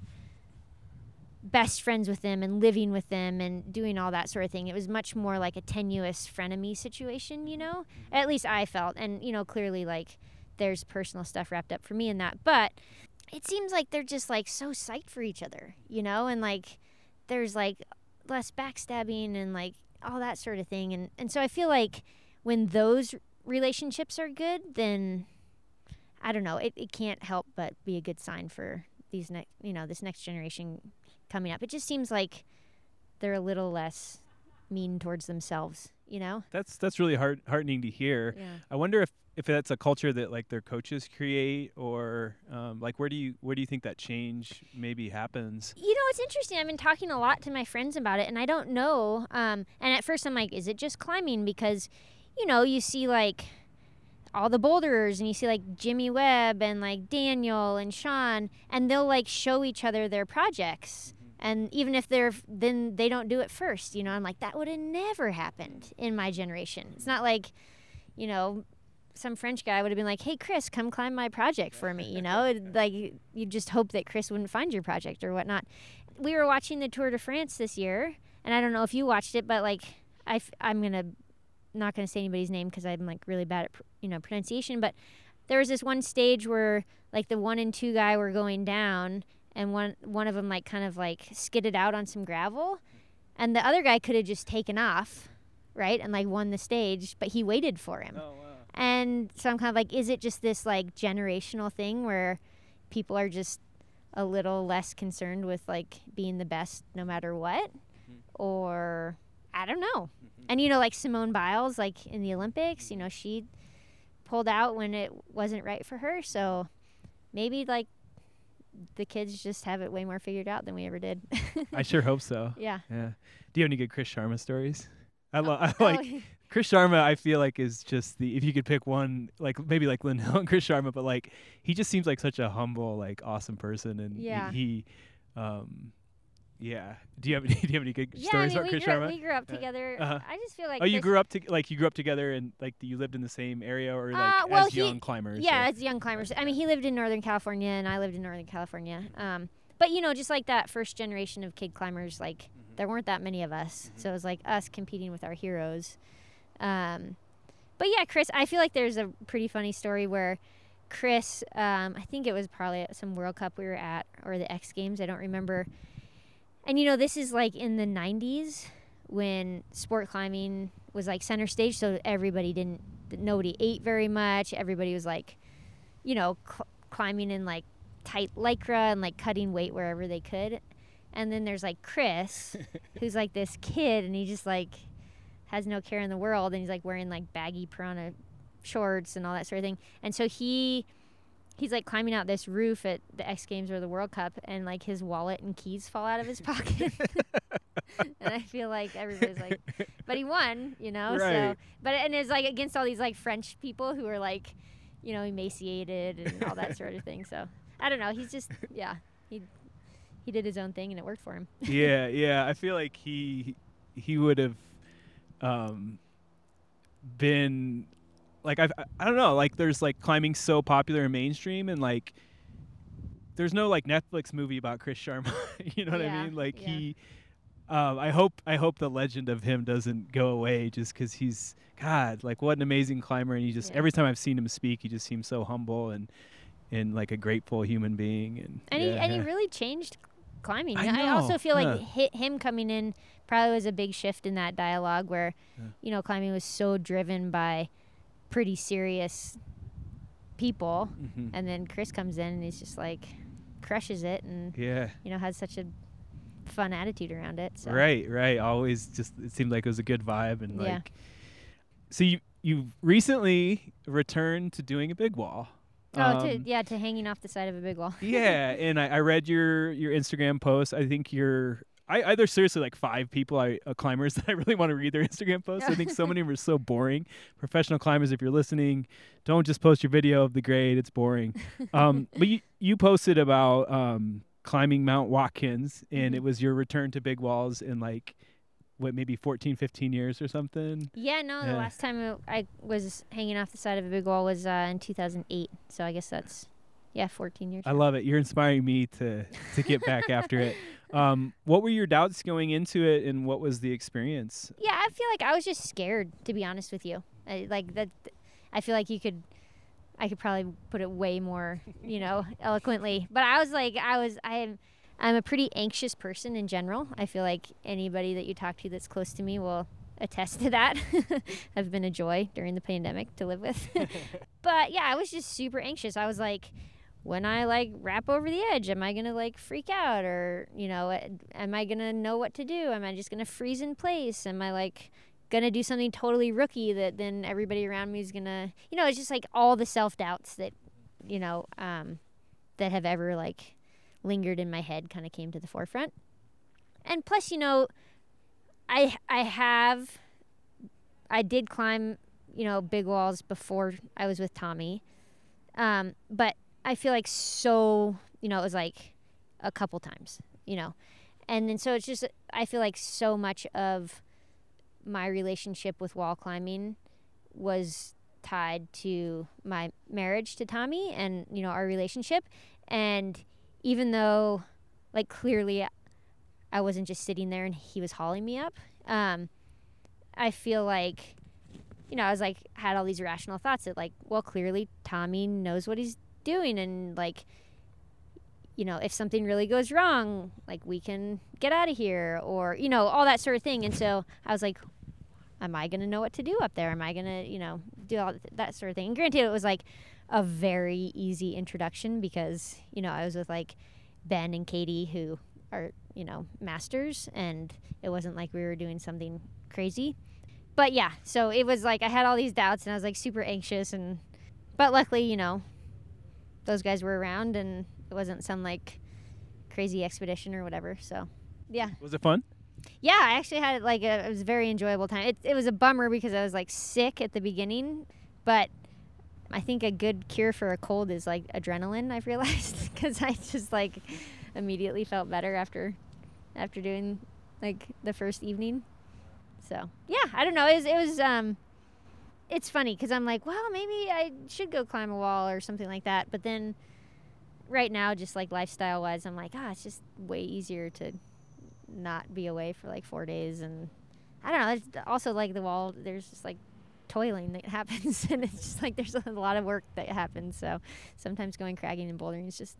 best friends with them and living with them and doing all that sort of thing. It was much more like a tenuous frenemy situation, you know. Mm-hmm. At least I felt, and you know, clearly like there's personal stuff wrapped up for me in that, but it seems like they're just like so psyched for each other, you know, and like there's like less backstabbing and like all that sort of thing and and so I feel like when those relationships are good, then I don't know. It, it can't help but be a good sign for these next, you know, this next generation coming up. It just seems like they're a little less mean towards themselves, you know? That's that's really heart heartening to hear. Yeah. I wonder if if that's a culture that like their coaches create or um, like where do you where do you think that change maybe happens? You know, it's interesting. I've been talking a lot to my friends about it, and I don't know. Um, and at first, I'm like, is it just climbing? Because, you know, you see like all the boulderers, and you see like Jimmy Webb and like Daniel and Sean, and they'll like show each other their projects. And even if they're, then they don't do it first. You know, I'm like, that would have never happened in my generation. It's not like, you know, some French guy would have been like, "Hey, Chris, come climb my project for me." You know, *laughs* like you just hope that Chris wouldn't find your project or whatnot. We were watching the Tour de France this year, and I don't know if you watched it, but like I, am gonna not gonna say anybody's name because I'm like really bad at you know pronunciation, but there was this one stage where like the one and two guy were going down, and one one of them like kind of like skidded out on some gravel, and the other guy could have just taken off, right, and like won the stage, but he waited for him. Oh, wow. And so I'm kind of like, is it just this like generational thing where people are just a little less concerned with like being the best no matter what? Mm-hmm. Or I don't know. Mm-hmm. And you know, like Simone Biles, like in the Olympics, you know, she pulled out when it wasn't right for her. So maybe like the kids just have it way more figured out than we ever did. I sure hope so. *laughs* Yeah. Yeah. Do you have any good Chris Sharma stories? I, lo- I *laughs* like oh. Chris Sharma, I feel like is just the if you could pick one, like maybe like Lynn Hill and Chris Sharma, but like he just seems like such a humble, like awesome person, and yeah. he, um, yeah. Do you have any, *laughs* do you have any good yeah, stories I mean, about Chris Sharma? We grew up together. Uh-huh. I just feel like. Oh, you grew up to like you grew up together, and like you lived in the same area, or like uh, well, as he, young climbers. Yeah, or? as young climbers. I mean, he lived in Northern California, and I lived in Northern California. Um, but you know, just like that first generation of kid climbers, like mm-hmm. there weren't that many of us, mm-hmm. so it was like us competing with our heroes. Um, but yeah, Chris, I feel like there's a pretty funny story where Chris, um, I think it was probably at some World Cup we were at or the X Games, I don't remember. And you know, this is like in the 90s when sport climbing was like center stage, so everybody didn't, nobody ate very much. Everybody was like, you know, cl- climbing in like tight lycra and like cutting weight wherever they could. And then there's like Chris, *laughs* who's like this kid, and he just like has no care in the world and he's like wearing like baggy prAna shorts and all that sort of thing. And so he he's like climbing out this roof at the X Games or the World Cup and like his wallet and keys fall out of his *laughs* pocket. *laughs* and I feel like everybody's like but he won, you know? Right. So but and it's like against all these like French people who are like, you know, emaciated and all that sort of thing. So I don't know, he's just yeah. He he did his own thing and it worked for him. yeah, *laughs* yeah. I feel like he he would have um, been like I've I don't know like there's like climbing so popular and mainstream and like there's no like Netflix movie about Chris Sharma. *laughs* you know what yeah, I mean? Like yeah. he. Um, I hope I hope the legend of him doesn't go away just because he's God like what an amazing climber and he just yeah. every time I've seen him speak he just seems so humble and and like a grateful human being and and he and he really changed climbing. I I, also feel like hit him coming in probably was a big shift in that dialogue where Yeah. you know climbing was so driven by pretty serious people Mhm. and then Chris comes in and he's just like crushes it and yeah you know has such a fun attitude around it. So Right, right. Always just it seemed like it was a good vibe and Yeah. like So you you recently returned to doing a big wall. Oh, to, Um, yeah, to hanging off the side of a big wall. yeah, *laughs* and I, I read your your Instagram post. I think you're I, I there's seriously like five people I uh, climbers *laughs* that I really want to read their Instagram posts. I think so *laughs* many of them are so boring. Professional climbers, if you're listening, don't just post your video of the grade. It's boring. Um, but you you posted about um, climbing Mount Watkins, and Mhm. it was your return to big walls and like what maybe 14, 15 years or something. Yeah, no, the last time it- I was hanging off the side of a big wall was uh, in 2008. So I guess that's, yeah, 14 years. I love it. You're inspiring me to to get back *laughs* after it. Um, what were your doubts going into it, and what was the experience? Yeah, I feel like I was just scared, to be honest with you. I, like that, I feel like you could, I could probably put it way more, you know, *laughs* eloquently. But I was like, I was, I am, I'm a pretty anxious person in general. I feel like anybody that you talk to that's close to me will *laughs* attest to that. *laughs* I've been a joy during the pandemic to live with. *laughs* but yeah, I was just super anxious. I was like, when I like wrap over the edge, am I gonna like freak out or you know, am I gonna know what to do? Am I just gonna freeze in place? Am I like gonna do something totally rookie that then everybody around me is gonna, you know, it's just like all the self doubts that, you know, um, that have ever like lingered in my head kind of came to the forefront. And plus, you know, I I have I did climb, you know, big walls before I was with Tommy. Um, but I feel like so, you know, it was like a couple times, you know. And then so it's just I feel like so much of my relationship with wall climbing was tied to my marriage to Tommy and, you know, our relationship and even though like clearly I wasn't just sitting there and he was hauling me up. Um, I feel like, you know, I was like, had all these rational thoughts that, like, well, clearly Tommy knows what he's doing. And, like, you know, if something really goes wrong, like, we can get out of here or, you know, all that sort of thing. And so I was like, am I going to know what to do up there? Am I going to, you know, do all that sort of thing? And granted, it was like a very easy introduction because, you know, I was with like Ben and Katie who are you know masters and it wasn't like we were doing something crazy. But yeah so it was like i had all these doubts and i was like super anxious and but luckily you know those guys were around and it wasn't some like crazy expedition or whatever so yeah. Was it fun? Yeah i actually had like a, it was a very enjoyable time. It, it was a bummer because i was like sick at the beginning but i think a good cure for a cold is like adrenaline i've realized *laughs* because i just like immediately felt better after after doing like the first evening. So yeah, I don't know. It was, it was um, it's funny because I'm like, well, maybe I should go climb a wall or something like that. But then, right now, just like lifestyle wise, I'm like, ah, it's just way easier to not be away for like four days. And I don't know. It's also like the wall. There's just like toiling that happens, *laughs* and it's just like there's a lot of work that happens. So sometimes going cragging and bouldering is just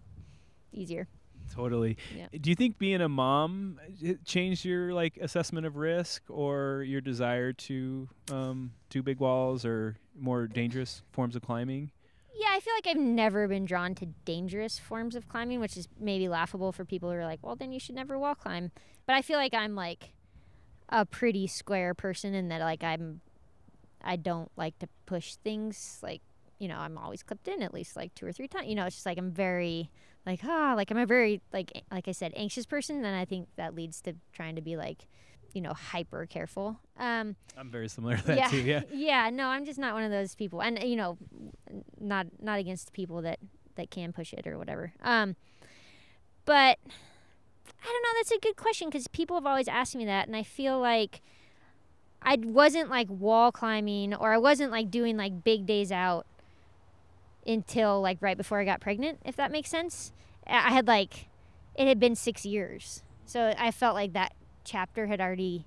easier. Totally. Yeah. Do you think being a mom uh, changed your like assessment of risk or your desire to um, do big walls or more dangerous forms of climbing? Yeah, I feel like I've never been drawn to dangerous forms of climbing, which is maybe laughable for people who are like, "Well, then you should never wall climb." But I feel like I'm like a pretty square person and that like I'm I don't like to push things like, you know, I'm always clipped in at least like two or three times. You know, it's just like I'm very like ah like I'm a very like like I said anxious person and I think that leads to trying to be like you know hyper careful. Um, I'm very similar to that yeah, too. Yeah. *laughs* Yeah. No, I'm just not one of those people, and you know, not not against people that that can push it or whatever. Um, but I don't know. That's a good question because people have always asked me that, and I feel like I wasn't like wall climbing or I wasn't like doing like big days out until like right before I got pregnant, if that makes sense. I had like, it had been six years. So I felt like that chapter had already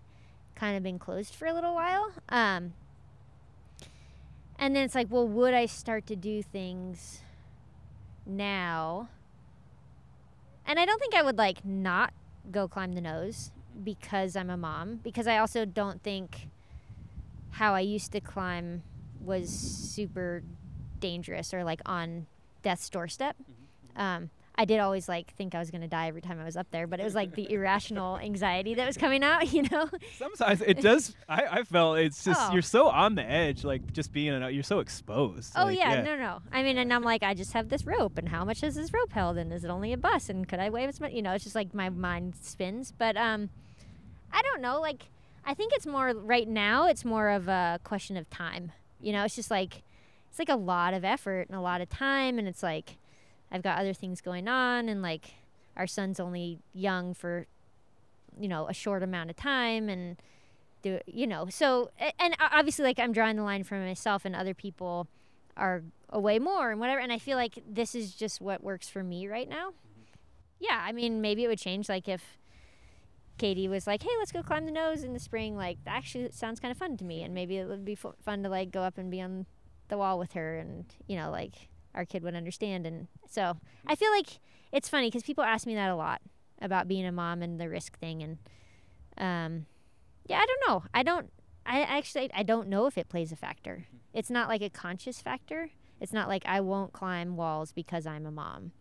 kind of been closed for a little while. Um, and then it's like, well, would I start to do things now? And I don't think I would like not go climb the nose because I'm a mom, because I also don't think how I used to climb was super dangerous or like on death's doorstep. Mm-hmm. Um, I did always like think I was going to die every time I was up there, but it was like the irrational *laughs* anxiety that was coming out, you know. Sometimes it does. I, I felt it's just oh. you're so on the edge, like just being an, you're so exposed. Oh like, yeah, yeah, no, no. I mean, and I'm like, I just have this rope, and how much is this rope held, and is it only a bus, and could I wave it? You know, it's just like my mind spins. But um, I don't know. Like, I think it's more right now. It's more of a question of time. You know, it's just like it's like a lot of effort and a lot of time and it's like I've got other things going on and like our son's only young for you know a short amount of time and do you know so and obviously like I'm drawing the line for myself and other people are away more and whatever and I feel like this is just what works for me right now. Mm-hmm. Yeah, I mean maybe it would change like if Katie was like, "Hey, let's go climb the nose in the spring." Like, that actually sounds kind of fun to me, and maybe it would be f- fun to like go up and be on the wall with her and you know like our kid would understand and so i feel like it's funny because people ask me that a lot about being a mom and the risk thing and um yeah i don't know i don't I actually I don't know if it plays a factor. It's not like a conscious factor. It's not like I won't climb walls because I'm a mom.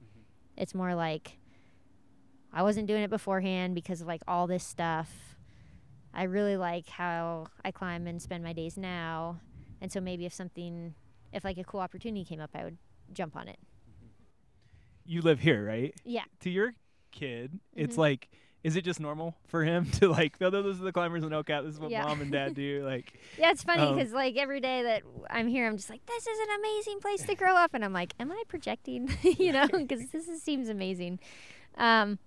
It's more like I wasn't doing it beforehand because of like all this stuff. I really like how I climb and spend my days now. And so maybe if something if like a cool opportunity came up, I would jump on it. You live here, right? Yeah. To your kid, it's Mhm. like is it just normal for him *laughs* to like, oh, those are the climbers in El Cap. This is what Yeah. mom and dad *laughs* do. Like, Yeah, it's funny Um, because like every day that I'm here, I'm just like, this is an amazing place to grow up, and I'm like, am I projecting? *laughs* you know, because this is, seems amazing. Um,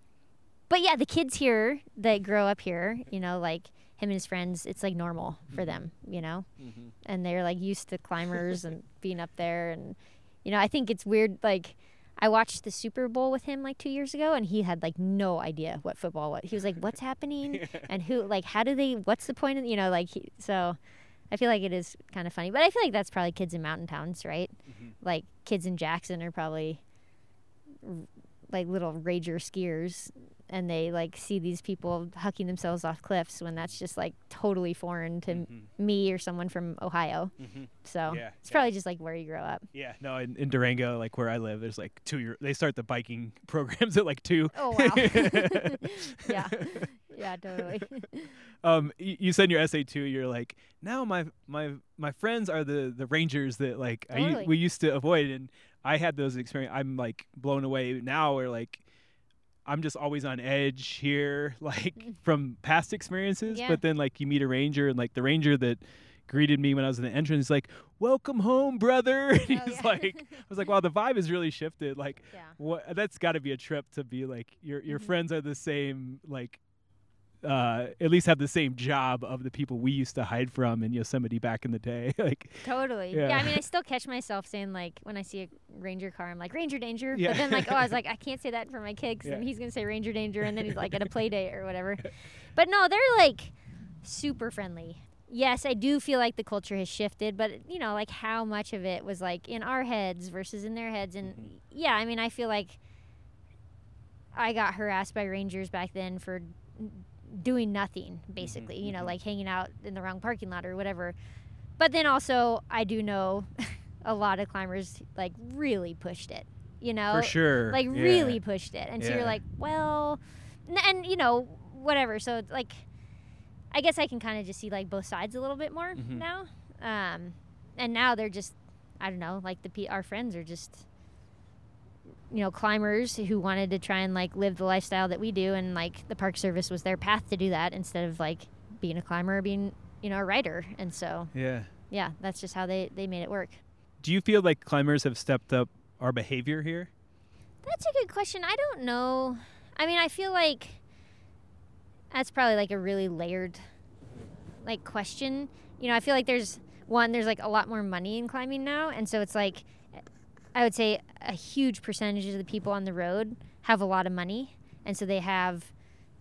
but yeah, the kids here that grow up here, you know, like him and his friends, it's like normal for mm-hmm. them, you know, mm-hmm. and they're like used to climbers *laughs* and being up there, and you know, I think it's weird. Like, I watched the Super Bowl with him like two years ago, and he had like no idea what football was. He was like, "What's happening?" *laughs* and who like how do they what's the point of you know like he, so i feel like it is kind of funny but i feel like that's probably kids in mountain towns right mm-hmm. like kids in jackson are probably r- like little rager skiers and they like see these people hucking themselves off cliffs when that's just like totally foreign to m me or someone from ohio so Mm-hmm. Yeah, it's yeah. probably just like where you grow up Yeah, no, in, in Durango, like where I live, there's like two year. They start the biking *laughs* programs at like two. oh wow *laughs* *laughs* yeah yeah totally um, y- you said in your essay too. You're like, now my my my friends are the the rangers that like I, Totally. we used to avoid, and I had those experience. I'm like blown away now. Where like. I'm just always on edge here, *laughs* like from past experiences. Yeah. But then, like, you meet a ranger, and like the ranger that greeted me when I was in the entrance, is like, "Welcome home, brother." *laughs* And he's Oh, yeah. like, I was like, "Wow, the vibe has really shifted." Like, *laughs* yeah what that's got to be a trip to be like your your Mhm. friends are the same like uh at least have the same job of the people we used to hide from in Yosemite back in the day *laughs* like Totally. Yeah. Yeah. I mean, I still catch myself saying like when I see a ranger car, I'm like ranger danger. Yeah. But then like, oh, I was like, *laughs* I can't say that for my kid 'cause then Yeah. he's gonna say ranger danger, and then he's like at a *laughs* play date or whatever. But no, they're like super friendly. Yes, I do feel like the culture has shifted, but you know, like how much of it was like in our heads versus in their heads, and yeah, I mean, I feel like I got harassed by rangers back then for doing nothing basically you know mhm. like hanging out in the wrong parking lot or whatever but then also i do know *laughs* a lot of climbers like really pushed it you know for sure like yeah. really pushed it and so you're like well n- and you know whatever so it's like i guess i can kind of just see like both sides a little bit more Mhm. now um and now they're just i don't know like the P- our friends are just you know climbers who wanted to try and like live the lifestyle that we do and like the park service was their path to do that instead of like being a climber or being you know a rider and so yeah yeah that's just how they they made it work do you feel like climbers have stepped up our behavior here That's a good question. I don't know. I mean, I feel like that's probably like a really layered like question. You know, I feel like there's one there's like a lot more money in climbing now, and so it's like I would say a huge percentage of the people on the road have a lot of money, and so they have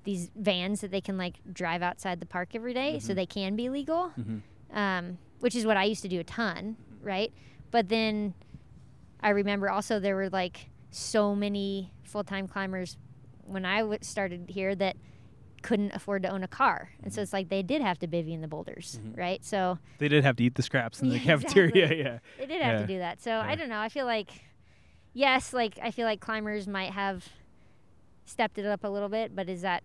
these vans that they can like drive outside the park every day, so Mhm. they can be legal mm-hmm. um, which is what I used to do a ton, right? But then I remember also there were like so many full time climbers when I w- started here that couldn't afford to own a car, and so it's like they did have to bivvy in the boulders, Mhm. right? So they did have to eat the scraps in the *laughs* Yeah, *laughs* cafeteria exactly. yeah they did have Yeah. to do that. So I don't know. I feel like yes, like I feel like climbers might have stepped it up a little bit, but is that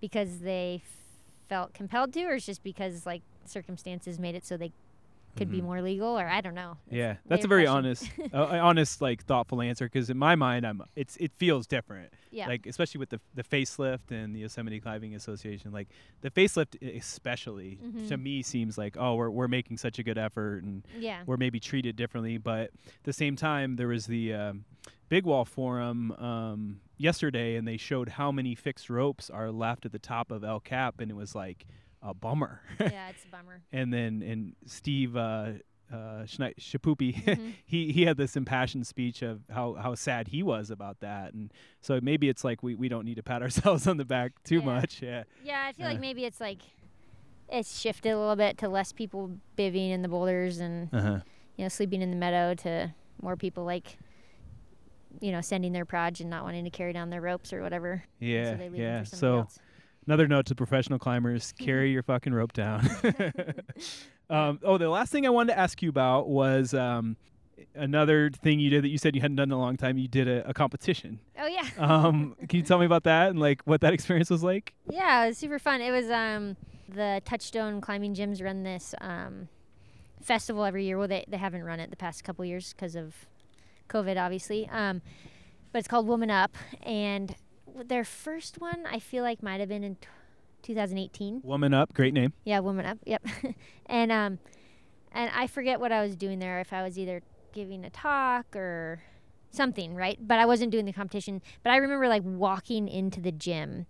because they felt compelled to, or is just because like circumstances made it so they could be Mhm. more legal, or I don't know. It's yeah that's a very question. honest *laughs* uh, honest like thoughtful answer because in my mind i'm it's it feels different Yeah. like especially with the the facelift and the Yosemite Climbing Association, like the facelift especially to Mhm. me seems like oh we're we're making such a good effort and yeah. we're maybe treated differently, but at the same time there was the um, Big Wall Forum um, yesterday, and they showed how many fixed ropes are left at the top of El Cap, and it was like a bummer. *laughs* yeah, it's a bummer. and then and Steve. Uh, uh, Schneid- *laughs* Mhm. he he had this impassioned speech of how, how sad he was about that, and so maybe it's like we, we don't need to pat *laughs* ourselves on the back too Yeah. much, yeah. Yeah, I feel Uh. like maybe it's like it's shifted a little bit to less people bivvying in the boulders and Uh huh. you know sleeping in the meadow to more people like you know sending their proj and not wanting to carry down their ropes or whatever. Yeah, so they leave yeah. So else. Another note to professional climbers: carry your fucking rope down. *laughs* *laughs* um, oh, the last thing I wanted to ask you about was um, another thing you did that you said you hadn't done in a long time. You did a, a competition. Oh yeah. *laughs* Um, can you tell me about that and like what that experience was like? Yeah, it was super fun. It was um, the Touchstone Climbing Gyms run this um, festival every year. Well, they they haven't run it the past couple years because of COVID, obviously. Um, but it's called Woman Up, and their first one I feel like might have been in t- 2018. Woman Up, great name. Yeah, Woman Up. Yep. *laughs* and um, and I forget what I was doing there. If I was either giving a talk or something, right? But I wasn't doing the competition. But I remember like walking into the gym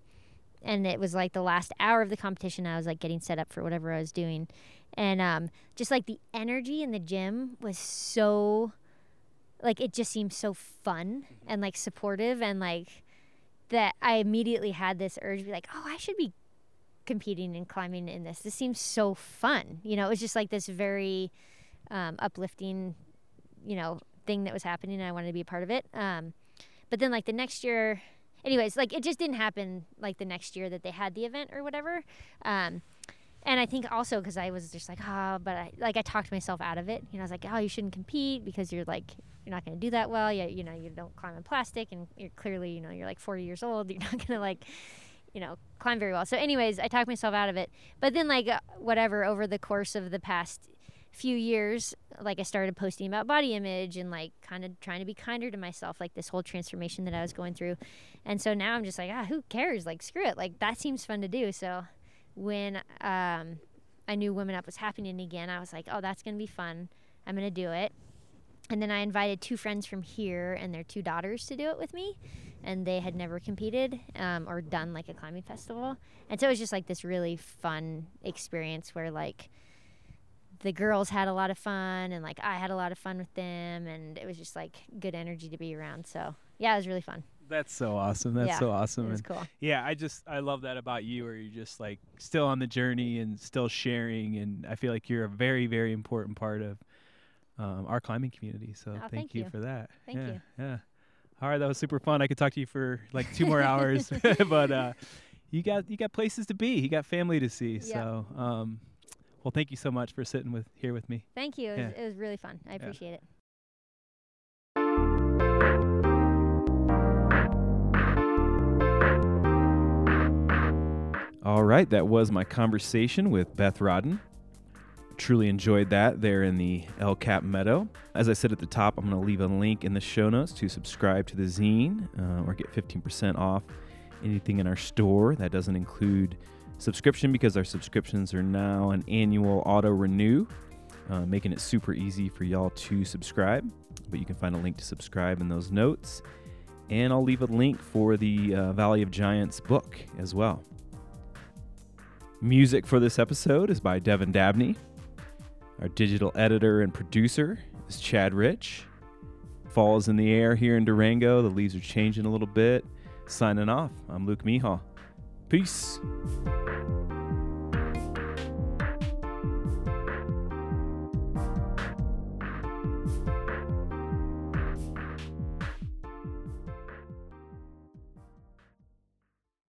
and it was like the last hour of the competition. I was like getting set up for whatever I was doing. And um, just like the energy in the gym was so, like, it just seemed so fun and like supportive and like that I immediately had this urge to be like, oh, I should be competing and climbing in this. This seems so fun. You know, it was just like this very um, uplifting, you know, thing that was happening. And I wanted to be a part of it. Um, but then like the next year, anyways, like it just didn't happen like the next year that they had the event or whatever. Um, and I think also because I was just like, oh, but I like I talked myself out of it. You know, I was like, oh, you shouldn't compete because you're like you're not going to do that well. You, you know, you don't climb in plastic, and you're clearly, you know, you're like 40 years old. *laughs* You're not going to like, you know, climb very well. So, anyways, I talked myself out of it. But then, like, uh, whatever, over the course of the past few years, like, I started posting about body image and like kind of trying to be kinder to myself, like this whole transformation that I was going through. And so now I'm just like, ah, who cares? Like, screw it. Like, that seems fun to do. So, when um, I knew Women Up was happening again, I was like, oh, that's going to be fun. I'm going to do it. And then I invited two friends from here and their two daughters to do it with me. And they had never competed um, or done like a climbing festival. And so it was just like this really fun experience where like the girls had a lot of fun and like I had a lot of fun with them. And it was just like good energy to be around. So yeah, it was really fun. That's so awesome. That's yeah, so awesome. It was cool. yeah, I just I love that about you where you're just like still on the journey and still sharing and I feel like you're a very very important part of um, our climbing community. So Oh, thank, thank you you. for that. Thank yeah, you. Yeah. All right, that was super fun. I could talk to you for like two more hours, *laughs* *laughs* but uh, you got you got places to be. You got family to see. Yeah. So, um, well, thank you so much for sitting with here with me. Thank you. It was, it was really fun. I appreciate it. All right, that was my conversation with Beth Rodden. Truly enjoyed that there in the El Cap Meadow. As I said at the top, I'm going to leave a link in the show notes to subscribe to the zine uh, or get 15% off anything in our store. That doesn't include subscription because our subscriptions are now an annual auto renew, uh, making it super easy for y'all to subscribe. But you can find a link to subscribe in those notes. And I'll leave a link for the uh, Valley of Giants book as well. Music for this episode is by Devin Dabney. Our digital editor and producer is Chad Rich. Fall is in the air here in Durango. The leaves are changing a little bit. Signing off, I'm Luke Mehall. Peace.